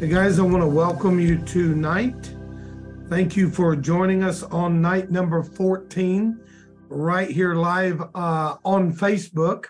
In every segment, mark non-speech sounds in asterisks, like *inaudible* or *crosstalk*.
Hey guys, I want to welcome you tonight. Thank you for joining us on night number 14, right here live uh, on Facebook.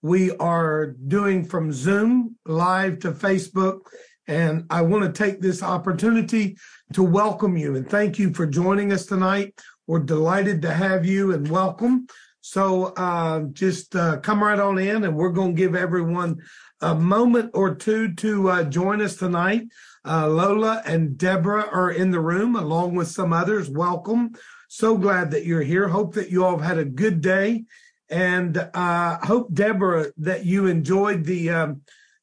We are doing from Zoom live to Facebook, and I want to take this opportunity to welcome you and thank you for joining us tonight. We're delighted to have you and welcome. So uh, just uh, come right on in, and we're going to give everyone a moment or two to uh, join us tonight. Uh, Lola and Deborah are in the room along with some others. Welcome. So glad that you're here. Hope that you all have had a good day. And uh, hope, Deborah, that you enjoyed the um,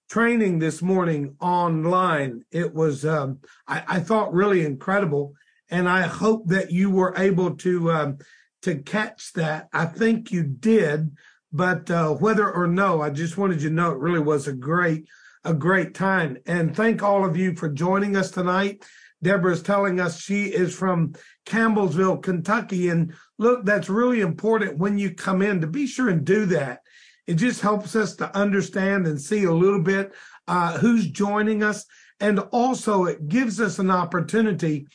training this morning online. It was, um, I, I, thought, really incredible. And I hope that you were able to um, to catch that. I think you did. But uh, whether or no, I just wanted you to know it really was a great, a great time. And thank all of you for joining us tonight. Deborah is telling us she is from Campbellsville, Kentucky. And look, that's really important when you come in to be sure and do that. It just helps us to understand and see a little bit uh, who's joining us. And also, it gives us an opportunity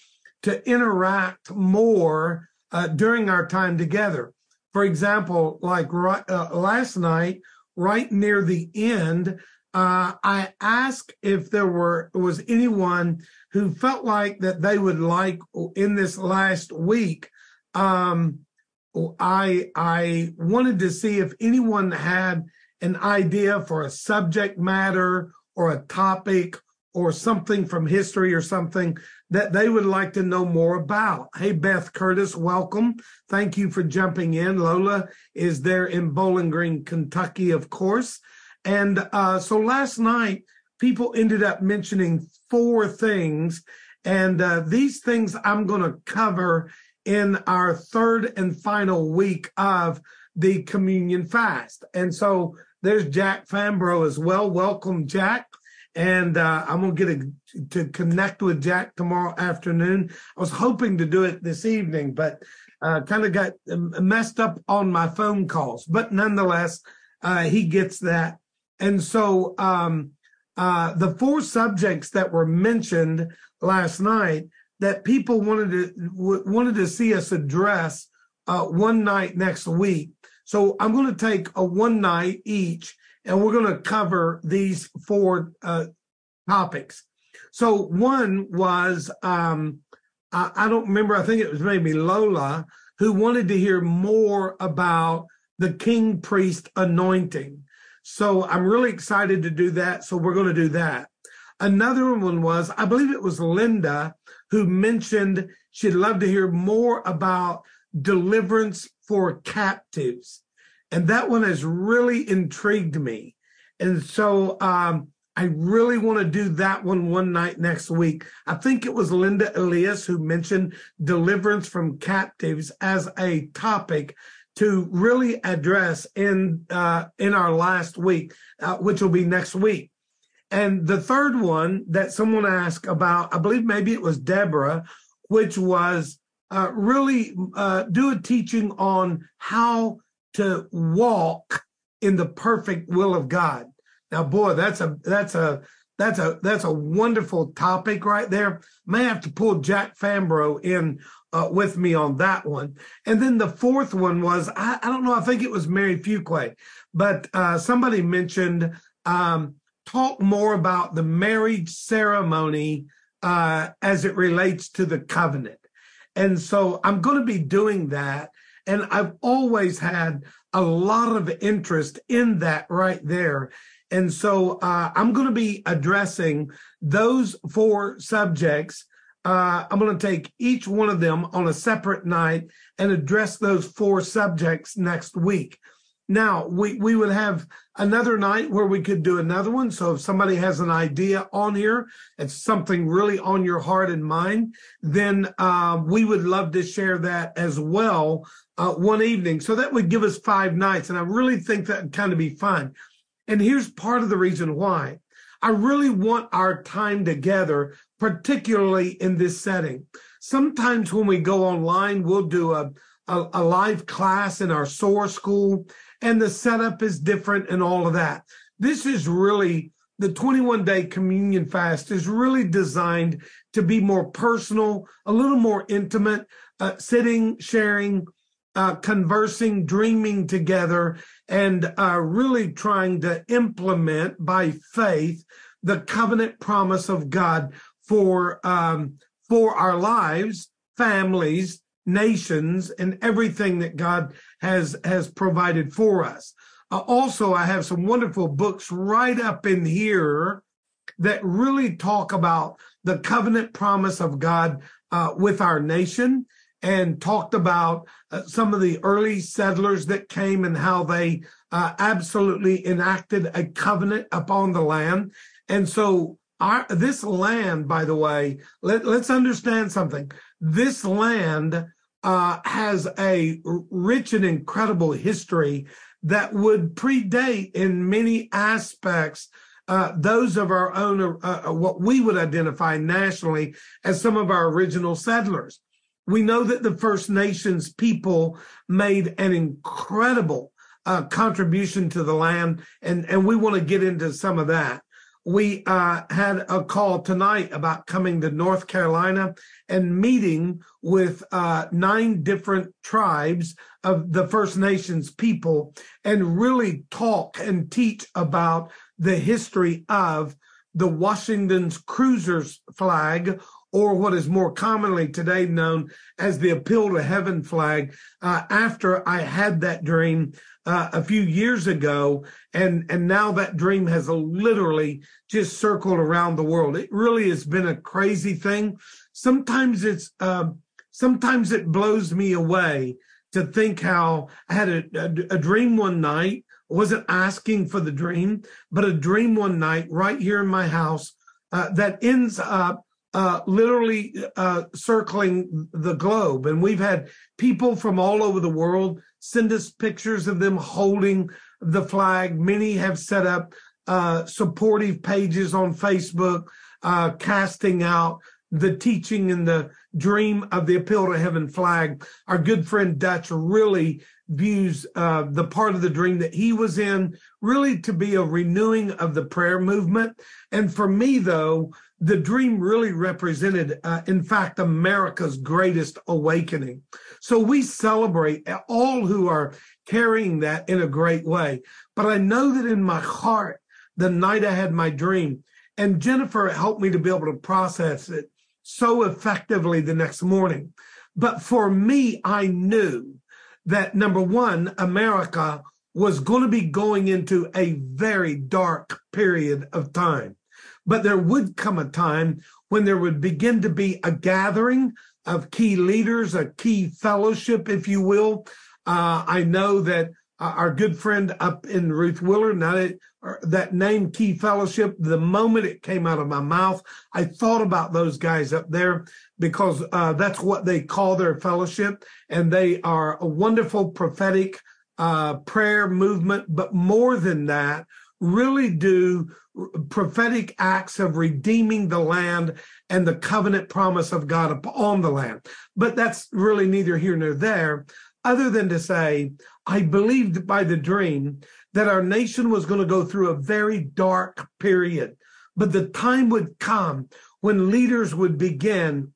to interact more uh, during our time together. For example, like right, uh, last night, right near the end, uh, I asked if there were was anyone who felt like that they would like in this last week. Um, I I wanted to see if anyone had an idea for a subject matter or a topic or something from history or something that they would like to know more about. Hey, Beth Curtis, welcome. Thank you for jumping in. Lola is there in Bowling Green, Kentucky, of course. And uh, so last night, people ended up mentioning four things. And uh, these things I'm going to cover in our third and final week of the communion fast. And so there's Jack Fambro as well. Welcome, Jack and uh, I'm gonna get a, to connect with Jack tomorrow afternoon. I was hoping to do it this evening, but uh, kind of got um, messed up on my phone calls. But nonetheless, uh, he gets that. And so um, uh, the four subjects that were mentioned last night that people wanted to w- wanted to see us address uh, one night next week. So I'm going to take a one night each and we're going to cover these four uh, topics. So one was um, I, I, don't remember. I think it was maybe Lola who wanted to hear more about the king priest anointing. So I'm really excited to do that. So we're going to do that. Another one was I believe it was Linda who mentioned she'd love to hear more about deliverance for captives. And that one has really intrigued me. And so um, I really want to do that one one night next week. I think it was Linda Elias who mentioned deliverance from captives as a topic to really address in uh, in our last week, uh, which will be next week. And the third one that someone asked about, I believe maybe it was Deborah, which was uh, really uh, do a teaching on how to walk in the perfect will of God. Now, boy, that's a that's a that's a that's a wonderful topic right there. May have to pull Jack Fambro in uh, with me on that one. And then the fourth one was I, I don't know. I think it was Mary Fuquay, but uh, somebody mentioned um, talk more about the marriage ceremony uh, as it relates to the covenant. And so I'm going to be doing that. And I've always had a lot of interest in that right there. And so uh, I'm going to be addressing those four subjects. Uh, I'm going to take each one of them on a separate night and address those four subjects next week. Now, we, we would have another night where we could do another one. So if somebody has an idea on here, it's something really on your heart and mind, then uh, we would love to share that as well uh, one evening. So that would give us five nights. And I really think that would kind of be fun. And here's part of the reason why. I really want our time together, particularly in this setting. Sometimes when we go online, we'll do a, a, a live class in our SOAR school and the setup is different and all of that. This is really the 21 day communion fast is really designed to be more personal, a little more intimate, uh, sitting, sharing, uh, conversing, dreaming together, and uh, really trying to implement by faith the covenant promise of God for um, for our lives, families, nations, and everything that God has has provided for us. Uh, also, I have some wonderful books right up in here that really talk about the covenant promise of God uh, with our nation and talked about uh, some of the early settlers that came and how they uh, absolutely enacted a covenant upon the land. And so our, this land, by the way, let, us understand something. This land uh, has a rich and incredible history that would predate in many aspects uh, those of our own, uh, uh, what we would identify nationally as some of our original settlers. We know that the First Nations people made an incredible uh, contribution to the land, and, and we want to get into some of that. We uh, had a call tonight about coming to North Carolina and meeting with uh, nine different tribes of the First Nations people and really talk and teach about the history of the Washington's Cruisers flag or what is more commonly today known as the appeal to heaven flag. Uh, after i had that dream uh, a few years ago and and now that dream has literally just circled around the world. It really has been a crazy thing. Sometimes it's uh, sometimes it blows me away to think how i had a, a, a dream one night. Wasn't asking for the dream but a dream one night right here in my house uh, that ends up uh, literally uh, circling the globe. And we've had people from all over the world send us pictures of them holding the flag. Many have set up uh, supportive pages on Facebook, uh, casting out the teaching and the dream of the appeal to heaven flag. Our good friend Dutch really views uh, the part of the dream that he was in really to be a renewing of the prayer movement. And for me, though, the dream really represented, uh, in fact, America's greatest awakening. So we celebrate all who are carrying that in a great way. But I know that in my heart, the night I had my dream, and Jennifer helped me to be able to process it so effectively the next morning. But for me, I knew that number one, America was going to be going into a very dark period of time. But there would come a time when there would begin to be a gathering of key leaders, a key fellowship, if you will. Uh, I know that uh, our good friend up in Ruth Willard, now that, that name Key Fellowship, the moment it came out of my mouth, I thought about those guys up there because uh, that's what they call their fellowship. And they are a wonderful prophetic uh, prayer movement. But more than that, really do prophetic acts of redeeming the land and the covenant promise of God upon the land. But that's really neither here nor there, other than to say, I believed by the dream that our nation was going to go through a very dark period. But the time would come when leaders would begin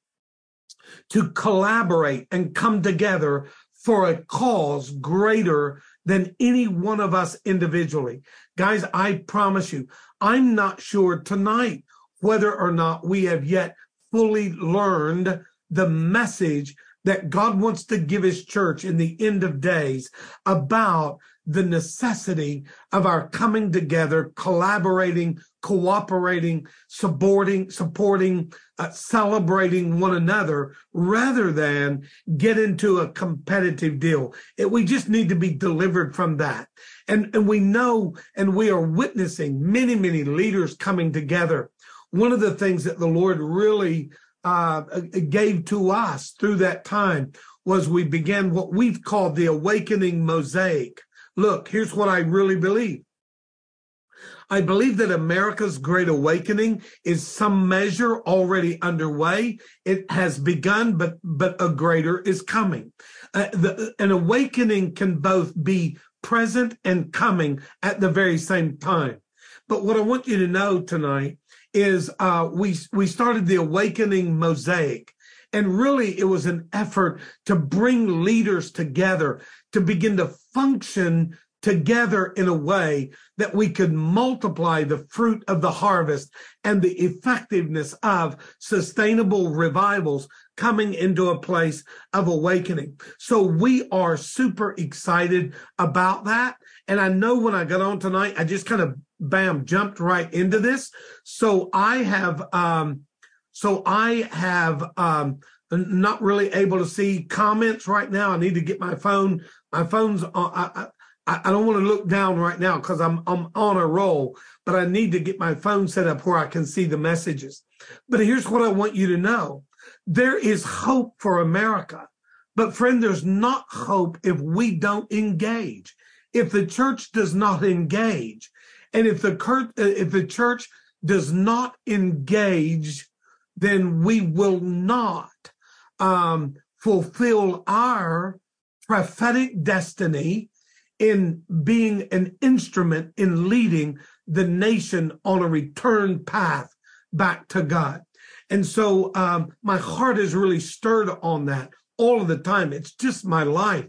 to collaborate and come together for a cause greater than any one of us individually. Guys, I promise you, I'm not sure tonight whether or not we have yet fully learned the message that God wants to give his church in the end of days about the necessity of our coming together, collaborating, cooperating, supporting, supporting, uh, celebrating one another rather than get into a competitive deal. It, we just need to be delivered from that. And, and we know and we are witnessing many, many leaders coming together. One of the things that the Lord really uh, gave to us through that time was we began what we've called the awakening mosaic. Look, here's what I really believe. I believe that America's great awakening is some measure already underway. It has begun, but but a greater is coming. Uh, the, an awakening can both be present and coming at the very same time. But what I want you to know tonight is uh, we we started the Awakening Mosaic, and really it was an effort to bring leaders together to begin to function together in a way that we could multiply the fruit of the harvest and the effectiveness of sustainable revivals coming into a place of awakening. So we are super excited about that. And I know when I got on tonight, I just kind of bam, jumped right into this. So I have, um, so I have, um, not really able to see comments right now. I need to get my phone. My phone's on. I, I, I don't want to look down right now because I'm I'm on a roll, but I need to get my phone set up where I can see the messages. But here's what I want you to know. There is hope for America. But friend, there's not hope if we don't engage. If the church does not engage, and if the cur- if the church does not engage, then we will not um, fulfill our prophetic destiny in being an instrument in leading the nation on a return path back to God. And so um, my heart is really stirred on that all of the time. It's just my life.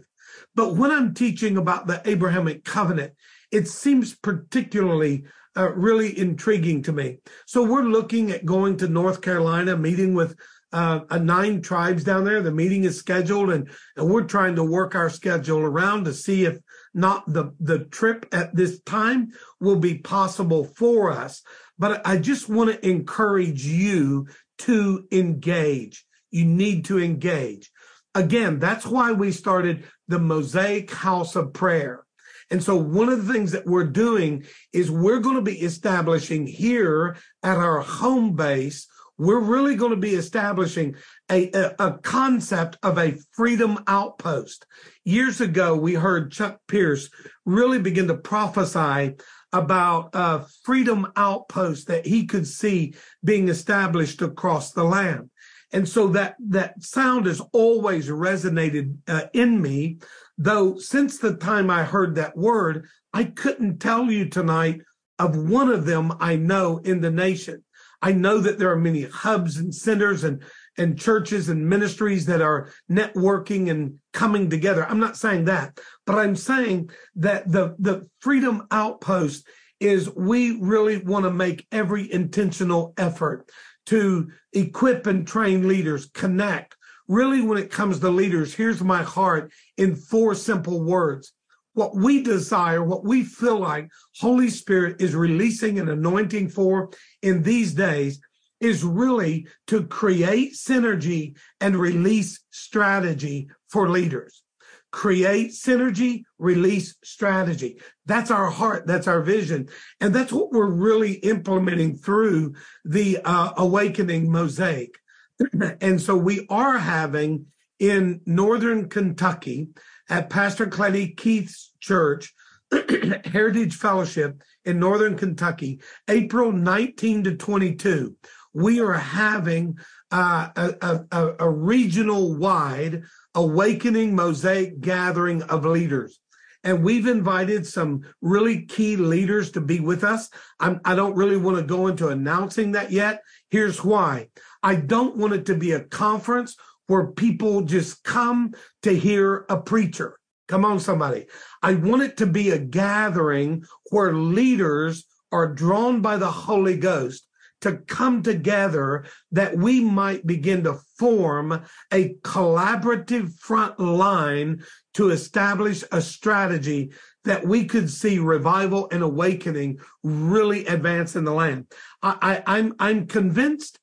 But when I'm teaching about the Abrahamic covenant, it seems particularly uh, really intriguing to me. So we're looking at going to North Carolina, meeting with uh, nine tribes down there. The meeting is scheduled, and, and we're trying to work our schedule around to see if not the, the trip at this time will be possible for us. But I just want to encourage you to engage. You need to engage. Again, that's why we started the Mosaic House of Prayer. And so one of the things that we're doing is we're going to be establishing here at our home base we're really going to be establishing a, a, a, concept of a freedom outpost. Years ago, we heard Chuck Pierce really begin to prophesy about a freedom outpost that he could see being established across the land. And so that, that sound has always resonated uh, in me, though since the time I heard that word, I couldn't tell you tonight of one of them I know in the nation. I know that there are many hubs and centers and, and churches and ministries that are networking and coming together. I'm not saying that, but I'm saying that the, the freedom outpost is we really want to make every intentional effort to equip and train leaders, connect. Really, when it comes to leaders, here's my heart in four simple words what we desire, what we feel like Holy Spirit is releasing and anointing for in these days is really to create synergy and release strategy for leaders. Create synergy, release strategy. That's our heart. That's our vision. And that's what we're really implementing through the uh, awakening mosaic. *clears throat* and so we are having in Northern Kentucky, at Pastor Cletty Keith's church, *clears throat* Heritage Fellowship in Northern Kentucky, April 19 to 22. We are having uh, a, a, a regional wide awakening mosaic gathering of leaders. And we've invited some really key leaders to be with us. I'm, I do not really want to go into announcing that yet. Here's why. I don't want it to be a conference where people just come to hear a preacher. Come on, somebody. I want it to be a gathering where leaders are drawn by the Holy Ghost to come together that we might begin to form a collaborative front line to establish a strategy that we could see revival and awakening really advance in the land. I, I, I'm, I'm convinced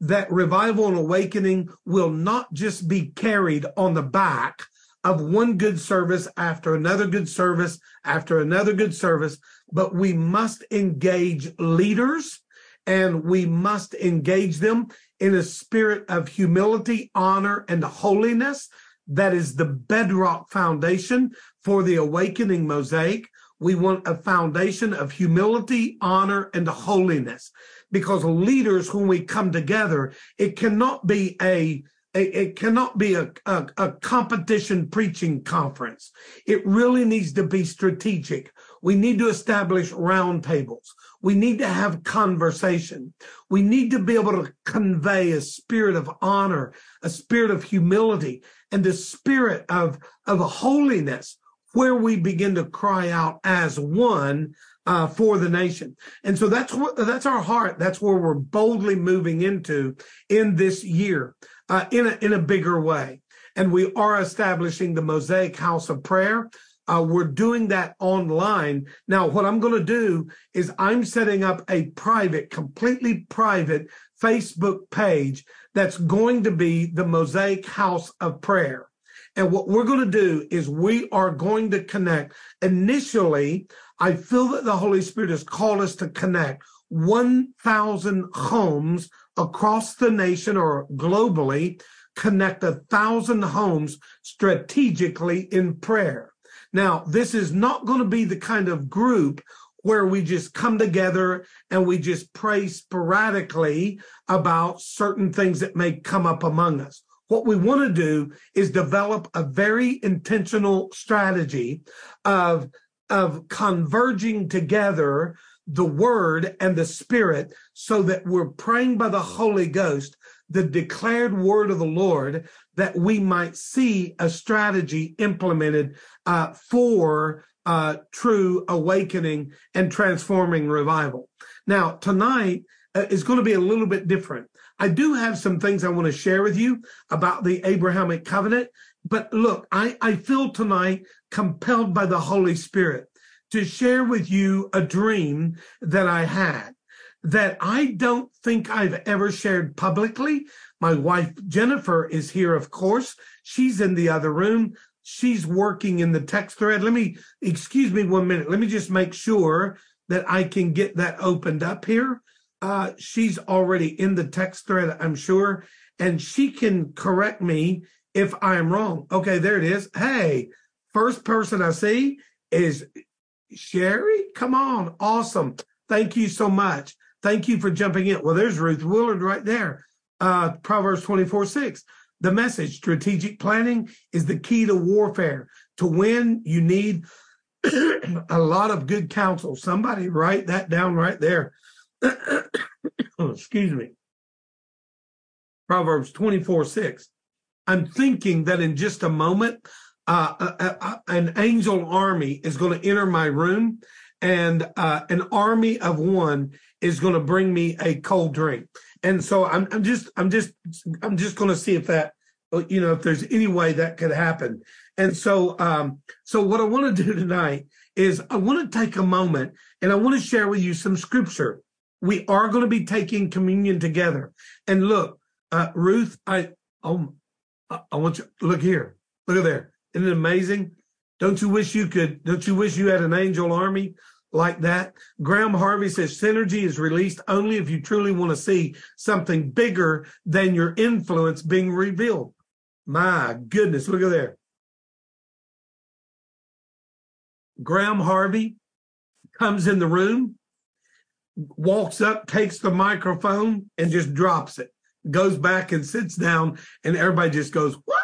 that revival and awakening will not just be carried on the back of one good service after another good service after another good service, but we must engage leaders and we must engage them in a spirit of humility, honor, and holiness. That is the bedrock foundation for the awakening mosaic. We want a foundation of humility, honor, and holiness because leaders, when we come together, it cannot be a it, cannot be a, a, a competition preaching conference. It really needs to be strategic. We need to establish roundtables. We need to have conversation. We need to be able to convey a spirit of honor, a spirit of humility, and the spirit of, of holiness where we begin to cry out as one uh, for the nation. And so that's what, that's our heart. That's where we're boldly moving into in this year, uh, in a, in a bigger way. And we are establishing the Mosaic House of Prayer. Uh, we're doing that online. Now, what I'm going to do is I'm setting up a private, completely private Facebook page that's going to be the Mosaic House of Prayer. And what we're going to do is we are going to connect. Initially, I feel that the Holy Spirit has called us to connect 1,000 homes across the nation or globally, connect a thousand homes strategically in prayer. Now, this is not going to be the kind of group where we just come together and we just pray sporadically about certain things that may come up among us. What we want to do is develop a very intentional strategy of, of converging together the word and the spirit so that we're praying by the Holy Ghost, the declared word of the Lord, that we might see a strategy implemented uh, for uh, true awakening and transforming revival. Now, tonight uh, is going to be a little bit different. I do have some things I want to share with you about the Abrahamic covenant. But look, I, I feel tonight compelled by the Holy Spirit to share with you a dream that I had that I don't think I've ever shared publicly. My wife, Jennifer, is here, of course. She's in the other room. She's working in the text thread. Let me, excuse me one minute. Let me just make sure that I can get that opened up here uh, she's already in the text thread, I'm sure, and she can correct me if I'm wrong. Okay, there it is. Hey, first person I see is Sherry. Come on, awesome. Thank you so much. Thank you for jumping in. Well, there's Ruth Willard right there. Uh, Proverbs 24 6. The message strategic planning is the key to warfare. To win, you need *clears throat* a lot of good counsel. Somebody write that down right there. *coughs* excuse me, Proverbs 24 6. I'm thinking that in just a moment, uh, a, a, an angel army is going to enter my room and uh, an army of one is going to bring me a cold drink. And so I'm, I'm just, I'm just, I'm just going to see if that, you know, if there's any way that could happen. And so, um, so what I want to do tonight is I want to take a moment and I want to share with you some scripture we are going to be taking communion together. And look, uh, Ruth, I, oh, I want you, look here, look at there. Isn't it amazing? Don't you wish you could, don't you wish you had an angel army like that? Graham Harvey says synergy is released only if you truly want to see something bigger than your influence being revealed. My goodness, look at there. Graham Harvey comes in the room walks up, takes the microphone, and just drops it. Goes back and sits down, and everybody just goes, What?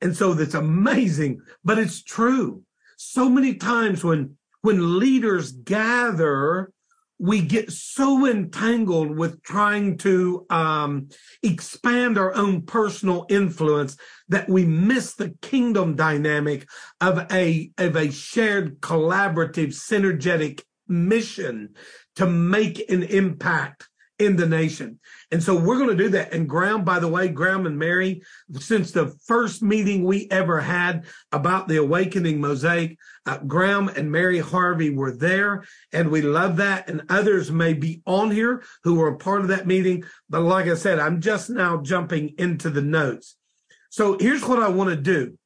And so that's amazing, but it's true. So many times when when leaders gather, we get so entangled with trying to um, expand our own personal influence that we miss the kingdom dynamic of a of a shared collaborative synergetic mission to make an impact in the nation. And so we're going to do that. And Graham, by the way, Graham and Mary, since the first meeting we ever had about the Awakening Mosaic, uh, Graham and Mary Harvey were there and we love that. And others may be on here who were a part of that meeting. But like I said, I'm just now jumping into the notes. So here's what I want to do.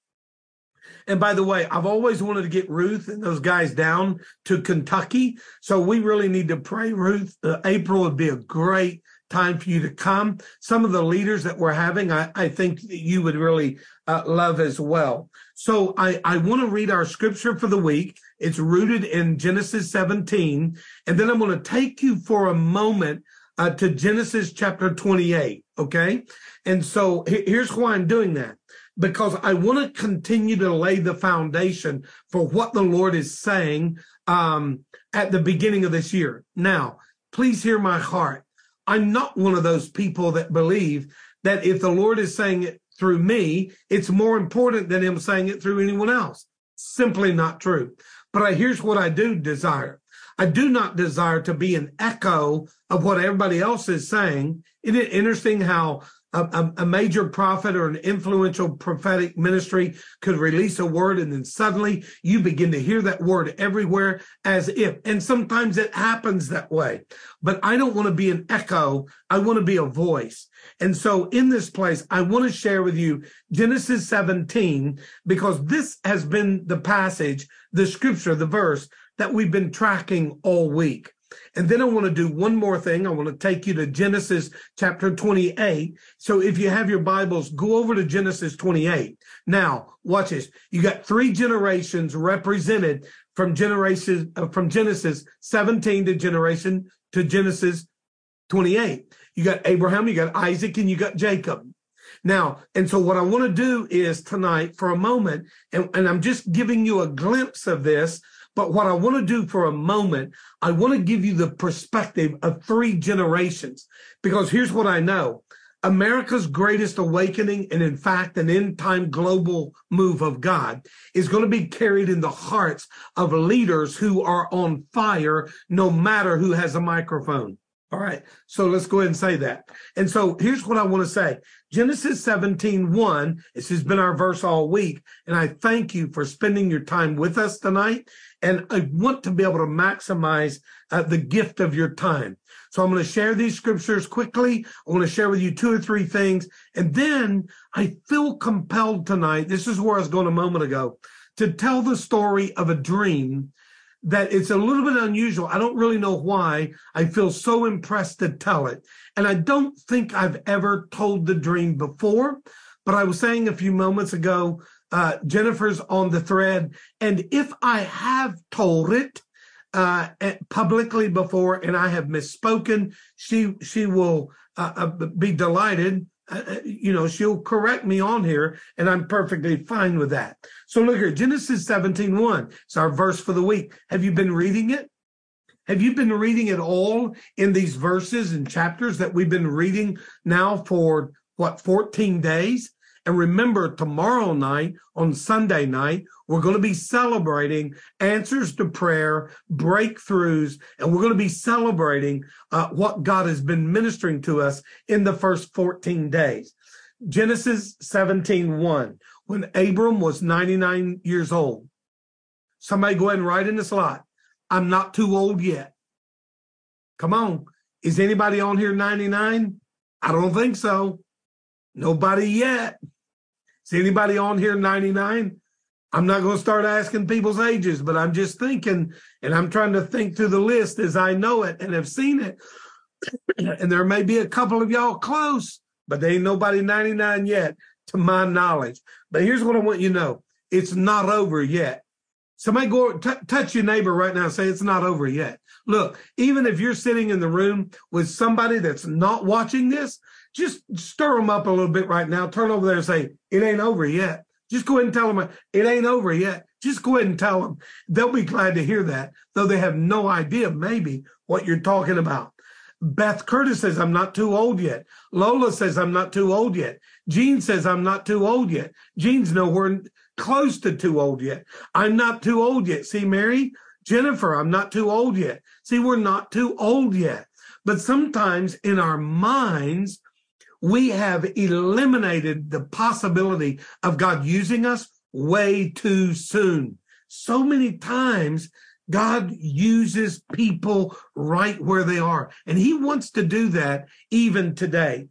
And by the way, I've always wanted to get Ruth and those guys down to Kentucky. So we really need to pray, Ruth. Uh, April would be a great time for you to come. Some of the leaders that we're having, I, I think you would really uh, love as well. So I, I want to read our scripture for the week. It's rooted in Genesis 17. And then I'm going to take you for a moment uh, to Genesis chapter 28. Okay. And so here's why I'm doing that because I want to continue to lay the foundation for what the Lord is saying um, at the beginning of this year. Now, please hear my heart. I'm not one of those people that believe that if the Lord is saying it through me, it's more important than him saying it through anyone else. Simply not true. But I, here's what I do desire. I do not desire to be an echo of what everybody else is saying. Isn't it interesting how a, a, major prophet or an influential prophetic ministry could release a word and then suddenly you begin to hear that word everywhere as if, and sometimes it happens that way. But I don't want to be an echo. I want to be a voice. And so in this place, I want to share with you Genesis 17, because this has been the passage, the scripture, the verse that we've been tracking all week. And then I want to do one more thing. I want to take you to Genesis chapter 28. So if you have your Bibles, go over to Genesis 28. Now, watch this. You got three generations represented from generation uh, from Genesis 17 to generation to Genesis 28. You got Abraham, you got Isaac, and you got Jacob. Now, and so what I want to do is tonight for a moment, and, and I'm just giving you a glimpse of this but what I want to do for a moment, I want to give you the perspective of three generations, because here's what I know. America's greatest awakening, and in fact, an end time global move of God, is going to be carried in the hearts of leaders who are on fire, no matter who has a microphone. All right. So let's go ahead and say that. And so here's what I want to say. Genesis 17, 1, this has been our verse all week. And I thank you for spending your time with us tonight. And I want to be able to maximize uh, the gift of your time. So I'm going to share these scriptures quickly. I want to share with you two or three things. And then I feel compelled tonight. This is where I was going a moment ago to tell the story of a dream that it's a little bit unusual. I don't really know why I feel so impressed to tell it. And I don't think I've ever told the dream before, but I was saying a few moments ago uh, Jennifer's on the thread. And if I have told it uh, publicly before and I have misspoken, she she will uh, uh be delighted. Uh, uh, you know, she'll correct me on here, and I'm perfectly fine with that. So look here, Genesis 17, 1. It's our verse for the week. Have you been reading it? Have you been reading it all in these verses and chapters that we've been reading now for what, 14 days? And remember, tomorrow night, on Sunday night, we're going to be celebrating answers to prayer, breakthroughs, and we're going to be celebrating uh, what God has been ministering to us in the first 14 days. Genesis 17, 1, when Abram was 99 years old. Somebody go ahead and write in the slot. I'm not too old yet. Come on. Is anybody on here 99? I don't think so. Nobody yet. Is anybody on here 99? I'm not going to start asking people's ages, but I'm just thinking, and I'm trying to think through the list as I know it and have seen it. *clears throat* and there may be a couple of y'all close, but there ain't nobody 99 yet, to my knowledge. But here's what I want you to know it's not over yet. Somebody go t- touch your neighbor right now and say, It's not over yet. Look, even if you're sitting in the room with somebody that's not watching this, just stir them up a little bit right now. Turn over there and say, it ain't over yet. Just go ahead and tell them it ain't over yet. Just go ahead and tell them. They'll be glad to hear that, though they have no idea maybe what you're talking about. Beth Curtis says, I'm not too old yet. Lola says, I'm not too old yet. Jean says, I'm not too old yet. Jean's nowhere close to too old yet. I'm not too old yet. See, Mary? Jennifer, I'm not too old yet. See, we're not too old yet. But sometimes in our minds, we have eliminated the possibility of God using us way too soon. So many times God uses people right where they are, and he wants to do that even today.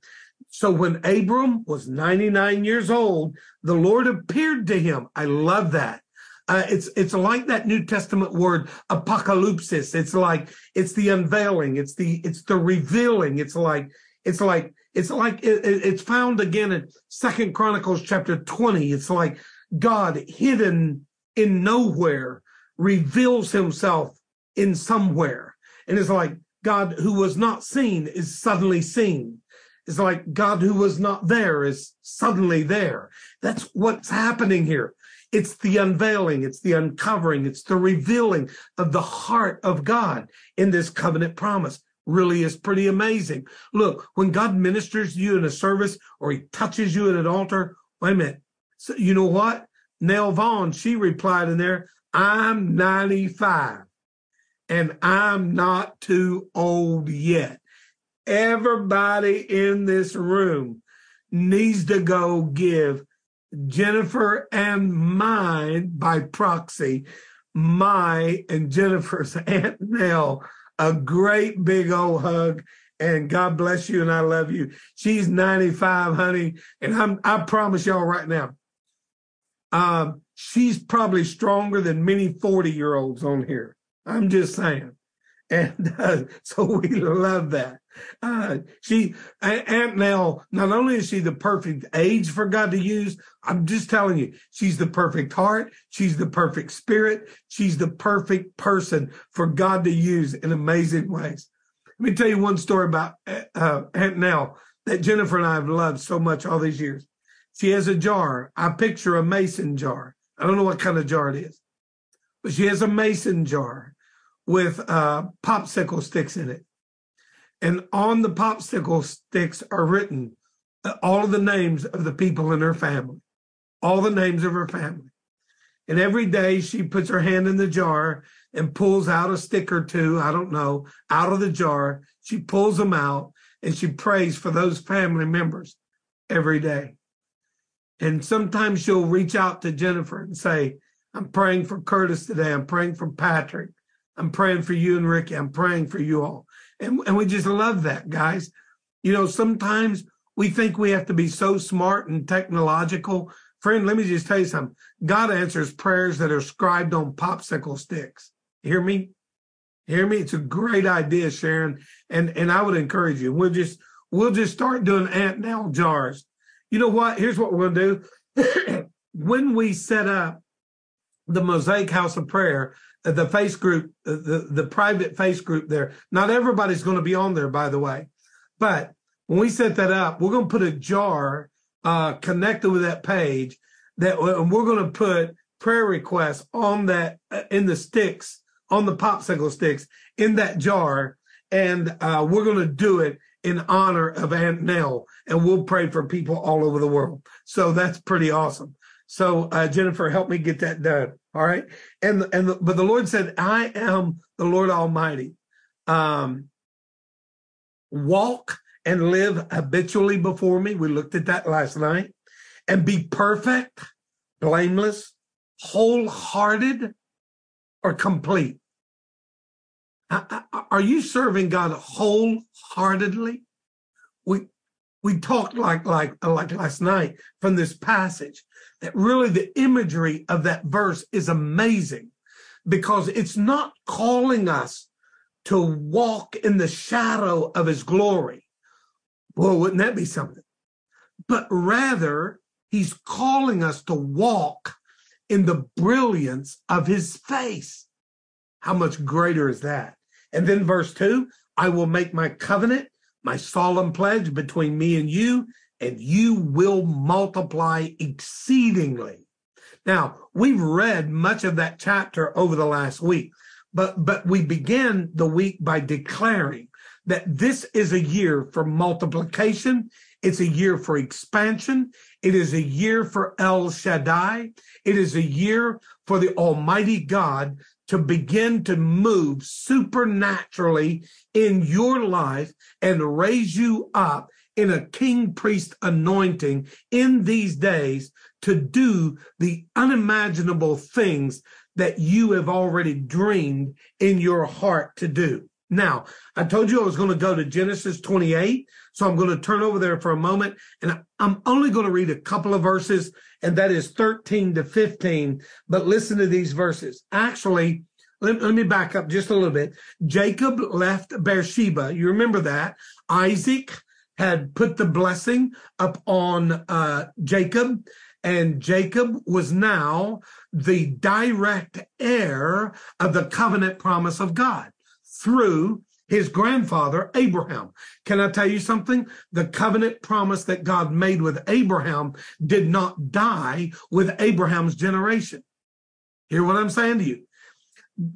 So when Abram was 99 years old, the Lord appeared to him. I love that. Uh, it's it's like that New Testament word apocalypse. It's like it's the unveiling. It's the it's the revealing. It's like it's like it's like it, it's found again in Second Chronicles chapter 20. It's like God hidden in nowhere reveals himself in somewhere. And it's like God who was not seen is suddenly seen. It's like God who was not there is suddenly there. That's what's happening here. It's the unveiling, it's the uncovering, it's the revealing of the heart of God in this covenant promise. Really is pretty amazing. Look, when God ministers to you in a service or he touches you at an altar, wait a minute. So you know what? Nell Vaughn, she replied in there, I'm 95 and I'm not too old yet. Everybody in this room needs to go give Jennifer and mine by proxy, my and Jennifer's *laughs* Aunt Nell a great big old hug and God bless you and I love you. She's 95, honey, and I'm I promise y'all right now, um, she's probably stronger than many 40 year olds on here. I'm just saying. And *laughs* uh, so we love that. Uh, she, Aunt Nell, not only is she the perfect age for God to use, I'm just telling you, she's the perfect heart. She's the perfect spirit. She's the perfect person for God to use in amazing ways. Let me tell you one story about uh, Aunt Nell that Jennifer and I have loved so much all these years. She has a jar. I picture a mason jar. I don't know what kind of jar it is, but she has a mason jar with uh, popsicle sticks in it. And on the popsicle sticks are written all of the names of the people in her family, all the names of her family. And every day she puts her hand in the jar and pulls out a stick or two, I don't know, out of the jar. She pulls them out and she prays for those family members every day. And sometimes she'll reach out to Jennifer and say, I'm praying for Curtis today. I'm praying for Patrick. I'm praying for you and Ricky. I'm praying for you all. And, and we just love that, guys. You know, sometimes we think we have to be so smart and technological. Friend, let me just tell you something. God answers prayers that are scribed on popsicle sticks. Hear me? Hear me? It's a great idea, Sharon. And and I would encourage you. We'll just we'll just start doing Aunt Nell jars. You know what? Here's what we're gonna do. *coughs* when we set up the Mosaic House of Prayer, the face group, the, the private face group there. Not everybody's going to be on there, by the way. But when we set that up, we're going to put a jar uh, connected with that page that and we're going to put prayer requests on that uh, in the sticks on the popsicle sticks in that jar and uh, we're going to do it in honor of aunt nell and we'll pray for people all over the world so that's pretty awesome so uh, jennifer help me get that done all right. And, and, the, but the Lord said, I am the Lord Almighty. Um, walk and live habitually before me. We looked at that last night and be perfect, blameless, wholehearted, or complete. Are you serving God wholeheartedly? We we talked like like like last night from this passage that really the imagery of that verse is amazing because it's not calling us to walk in the shadow of his glory. Well, wouldn't that be something? But rather, he's calling us to walk in the brilliance of his face. How much greater is that? And then verse two, I will make my covenant my solemn pledge between me and you, and you will multiply exceedingly. Now, we've read much of that chapter over the last week, but, but we begin the week by declaring that this is a year for multiplication. It's a year for expansion. It is a year for El Shaddai. It is a year for the Almighty God to begin to move supernaturally in your life and raise you up in a king priest anointing in these days to do the unimaginable things that you have already dreamed in your heart to do. Now, I told you I was going to go to Genesis 28, so I'm going to turn over there for a moment and I'm only going to read a couple of verses and that is 13 to 15. But listen to these verses. Actually, let, let me back up just a little bit. Jacob left Beersheba. You remember that. Isaac had put the blessing up on uh, Jacob, and Jacob was now the direct heir of the covenant promise of God through his grandfather, Abraham. Can I tell you something? The covenant promise that God made with Abraham did not die with Abraham's generation. Hear what I'm saying to you?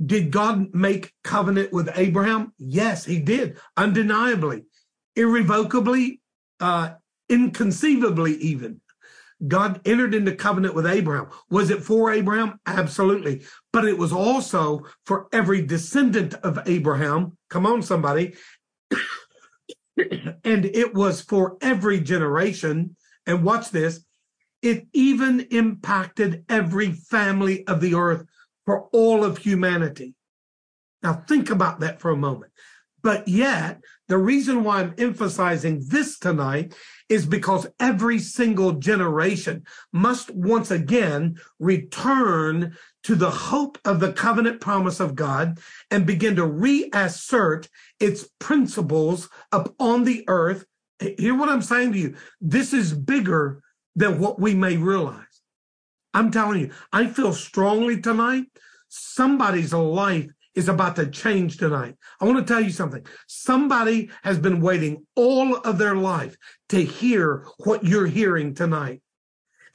Did God make covenant with Abraham? Yes, he did, undeniably, irrevocably, uh, inconceivably, even. God entered into covenant with Abraham. Was it for Abraham? Absolutely. But it was also for every descendant of Abraham. Come on, somebody. *coughs* and it was for every generation. And watch this. It even impacted every family of the earth for all of humanity. Now think about that for a moment. But yet, the reason why I'm emphasizing this tonight is because every single generation must once again return to the hope of the covenant promise of God and begin to reassert its principles upon the earth. Hear what I'm saying to you. This is bigger than what we may realize. I'm telling you, I feel strongly tonight somebody's life is about to change tonight. I want to tell you something. Somebody has been waiting all of their life to hear what you're hearing tonight.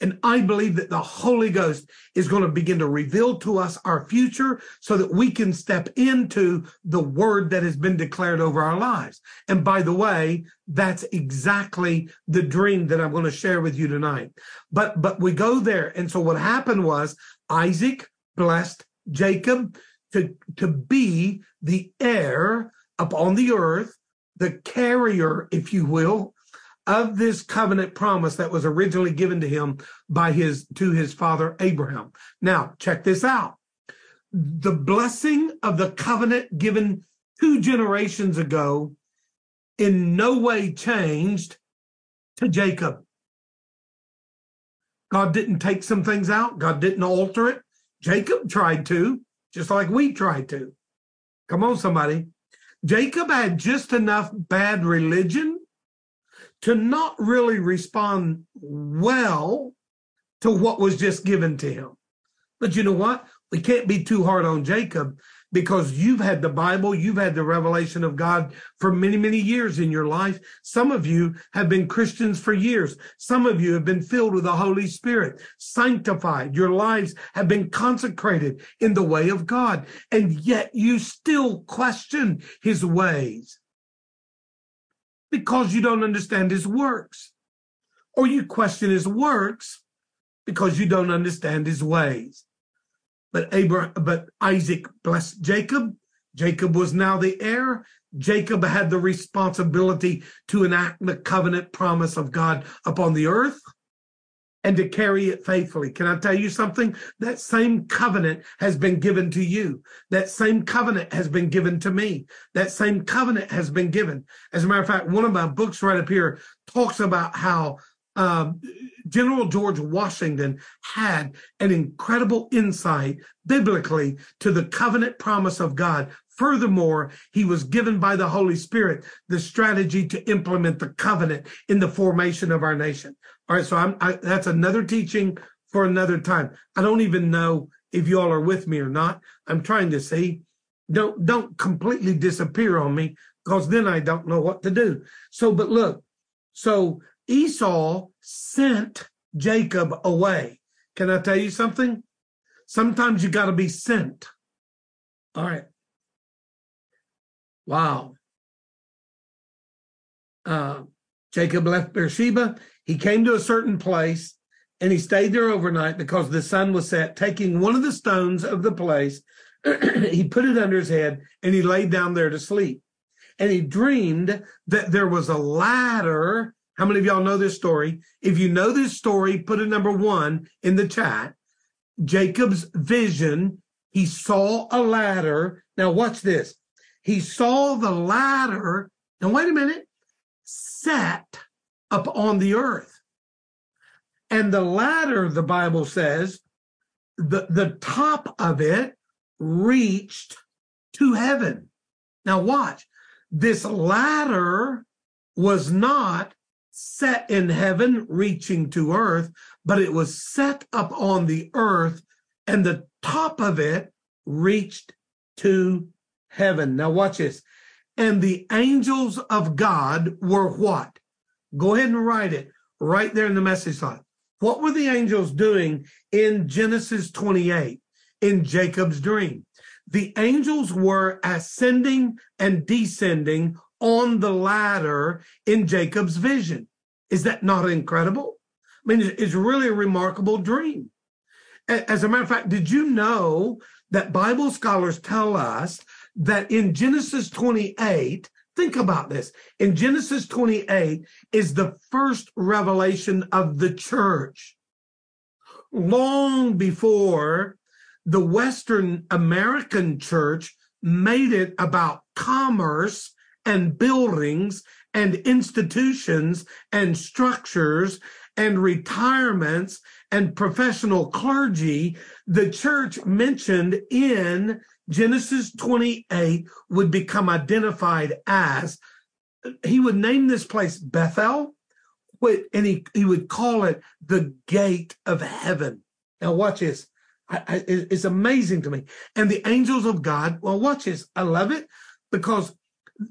And I believe that the Holy Ghost is going to begin to reveal to us our future so that we can step into the word that has been declared over our lives. And by the way, that's exactly the dream that I'm going to share with you tonight. But, but we go there. And so what happened was Isaac blessed Jacob to, to be the heir upon the earth, the carrier, if you will, of this covenant promise that was originally given to him by his to his father Abraham. Now, check this out. The blessing of the covenant given two generations ago in no way changed to Jacob. God didn't take some things out. God didn't alter it. Jacob tried to just like we try to. Come on, somebody. Jacob had just enough bad religion to not really respond well to what was just given to him. But you know what? We can't be too hard on Jacob because you've had the Bible, you've had the revelation of God for many, many years in your life. Some of you have been Christians for years. Some of you have been filled with the Holy Spirit, sanctified. Your lives have been consecrated in the way of God. And yet you still question his ways because you don't understand his works or you question his works because you don't understand his ways. But Abraham, but Isaac blessed Jacob. Jacob was now the heir. Jacob had the responsibility to enact the covenant promise of God upon the earth and to carry it faithfully. Can I tell you something? That same covenant has been given to you. That same covenant has been given to me. That same covenant has been given. As a matter of fact, one of my books right up here talks about how um, General George Washington had an incredible insight biblically to the covenant promise of God. Furthermore, he was given by the Holy Spirit the strategy to implement the covenant in the formation of our nation. All right, so I'm, I, that's another teaching for another time. I don't even know if you all are with me or not. I'm trying to see. Don't don't completely disappear on me because then I don't know what to do. So, but look, so Esau sent Jacob away. Can I tell you something? Sometimes you got to be sent. All right. Wow. Uh, Jacob left Beersheba. He came to a certain place and he stayed there overnight because the sun was set. Taking one of the stones of the place, *clears throat* he put it under his head and he laid down there to sleep. And he dreamed that there was a ladder how many of y'all know this story? If you know this story, put a number one in the chat. Jacob's vision, he saw a ladder. Now, watch this. He saw the ladder. Now, wait a minute, set up on the earth. And the ladder, the Bible says, the, the top of it reached to heaven. Now, watch. This ladder was not set in heaven, reaching to earth, but it was set up on the earth, and the top of it reached to heaven. Now, watch this. And the angels of God were what? Go ahead and write it right there in the message line. What were the angels doing in Genesis 28 in Jacob's dream? The angels were ascending and descending on the ladder in Jacob's vision. Is that not incredible? I mean, it's really a remarkable dream. As a matter of fact, did you know that Bible scholars tell us that in Genesis 28, think about this, in Genesis 28 is the first revelation of the church. Long before the Western American church made it about commerce and buildings and institutions and structures and retirements and professional clergy, the church mentioned in Genesis 28 would become identified as, he would name this place Bethel, and he, he would call it the gate of heaven. Now, watch this. I, I, it's amazing to me. And the angels of God, well, watch this. I love it because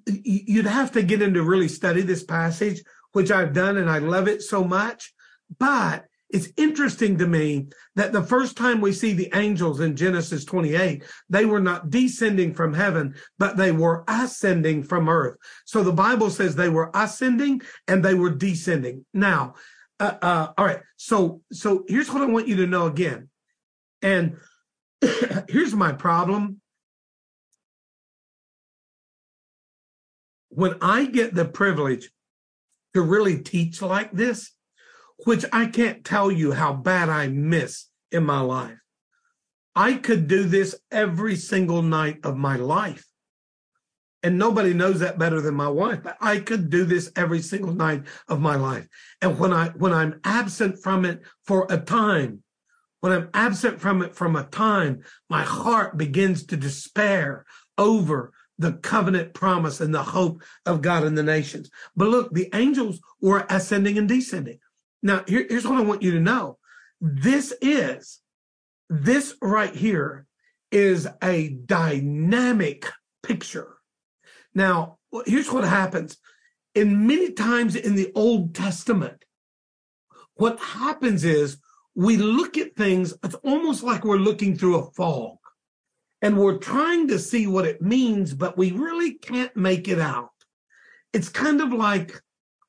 you'd have to get into really study this passage, which I've done, and I love it so much. But it's interesting to me that the first time we see the angels in Genesis 28, they were not descending from heaven, but they were ascending from earth. So the Bible says they were ascending and they were descending. Now, uh, uh, all right. So, so here's what I want you to know again. And *clears throat* here's my problem. When I get the privilege to really teach like this, which I can't tell you how bad I miss in my life. I could do this every single night of my life. And nobody knows that better than my wife, but I could do this every single night of my life. And when I when I'm absent from it for a time, when I'm absent from it from a time, my heart begins to despair over the covenant promise and the hope of God in the nations. But look, the angels were ascending and descending. Now, here, here's what I want you to know. This is, this right here is a dynamic picture. Now, here's what happens. In many times in the Old Testament, what happens is we look at things, it's almost like we're looking through a fog and we're trying to see what it means, but we really can't make it out. It's kind of like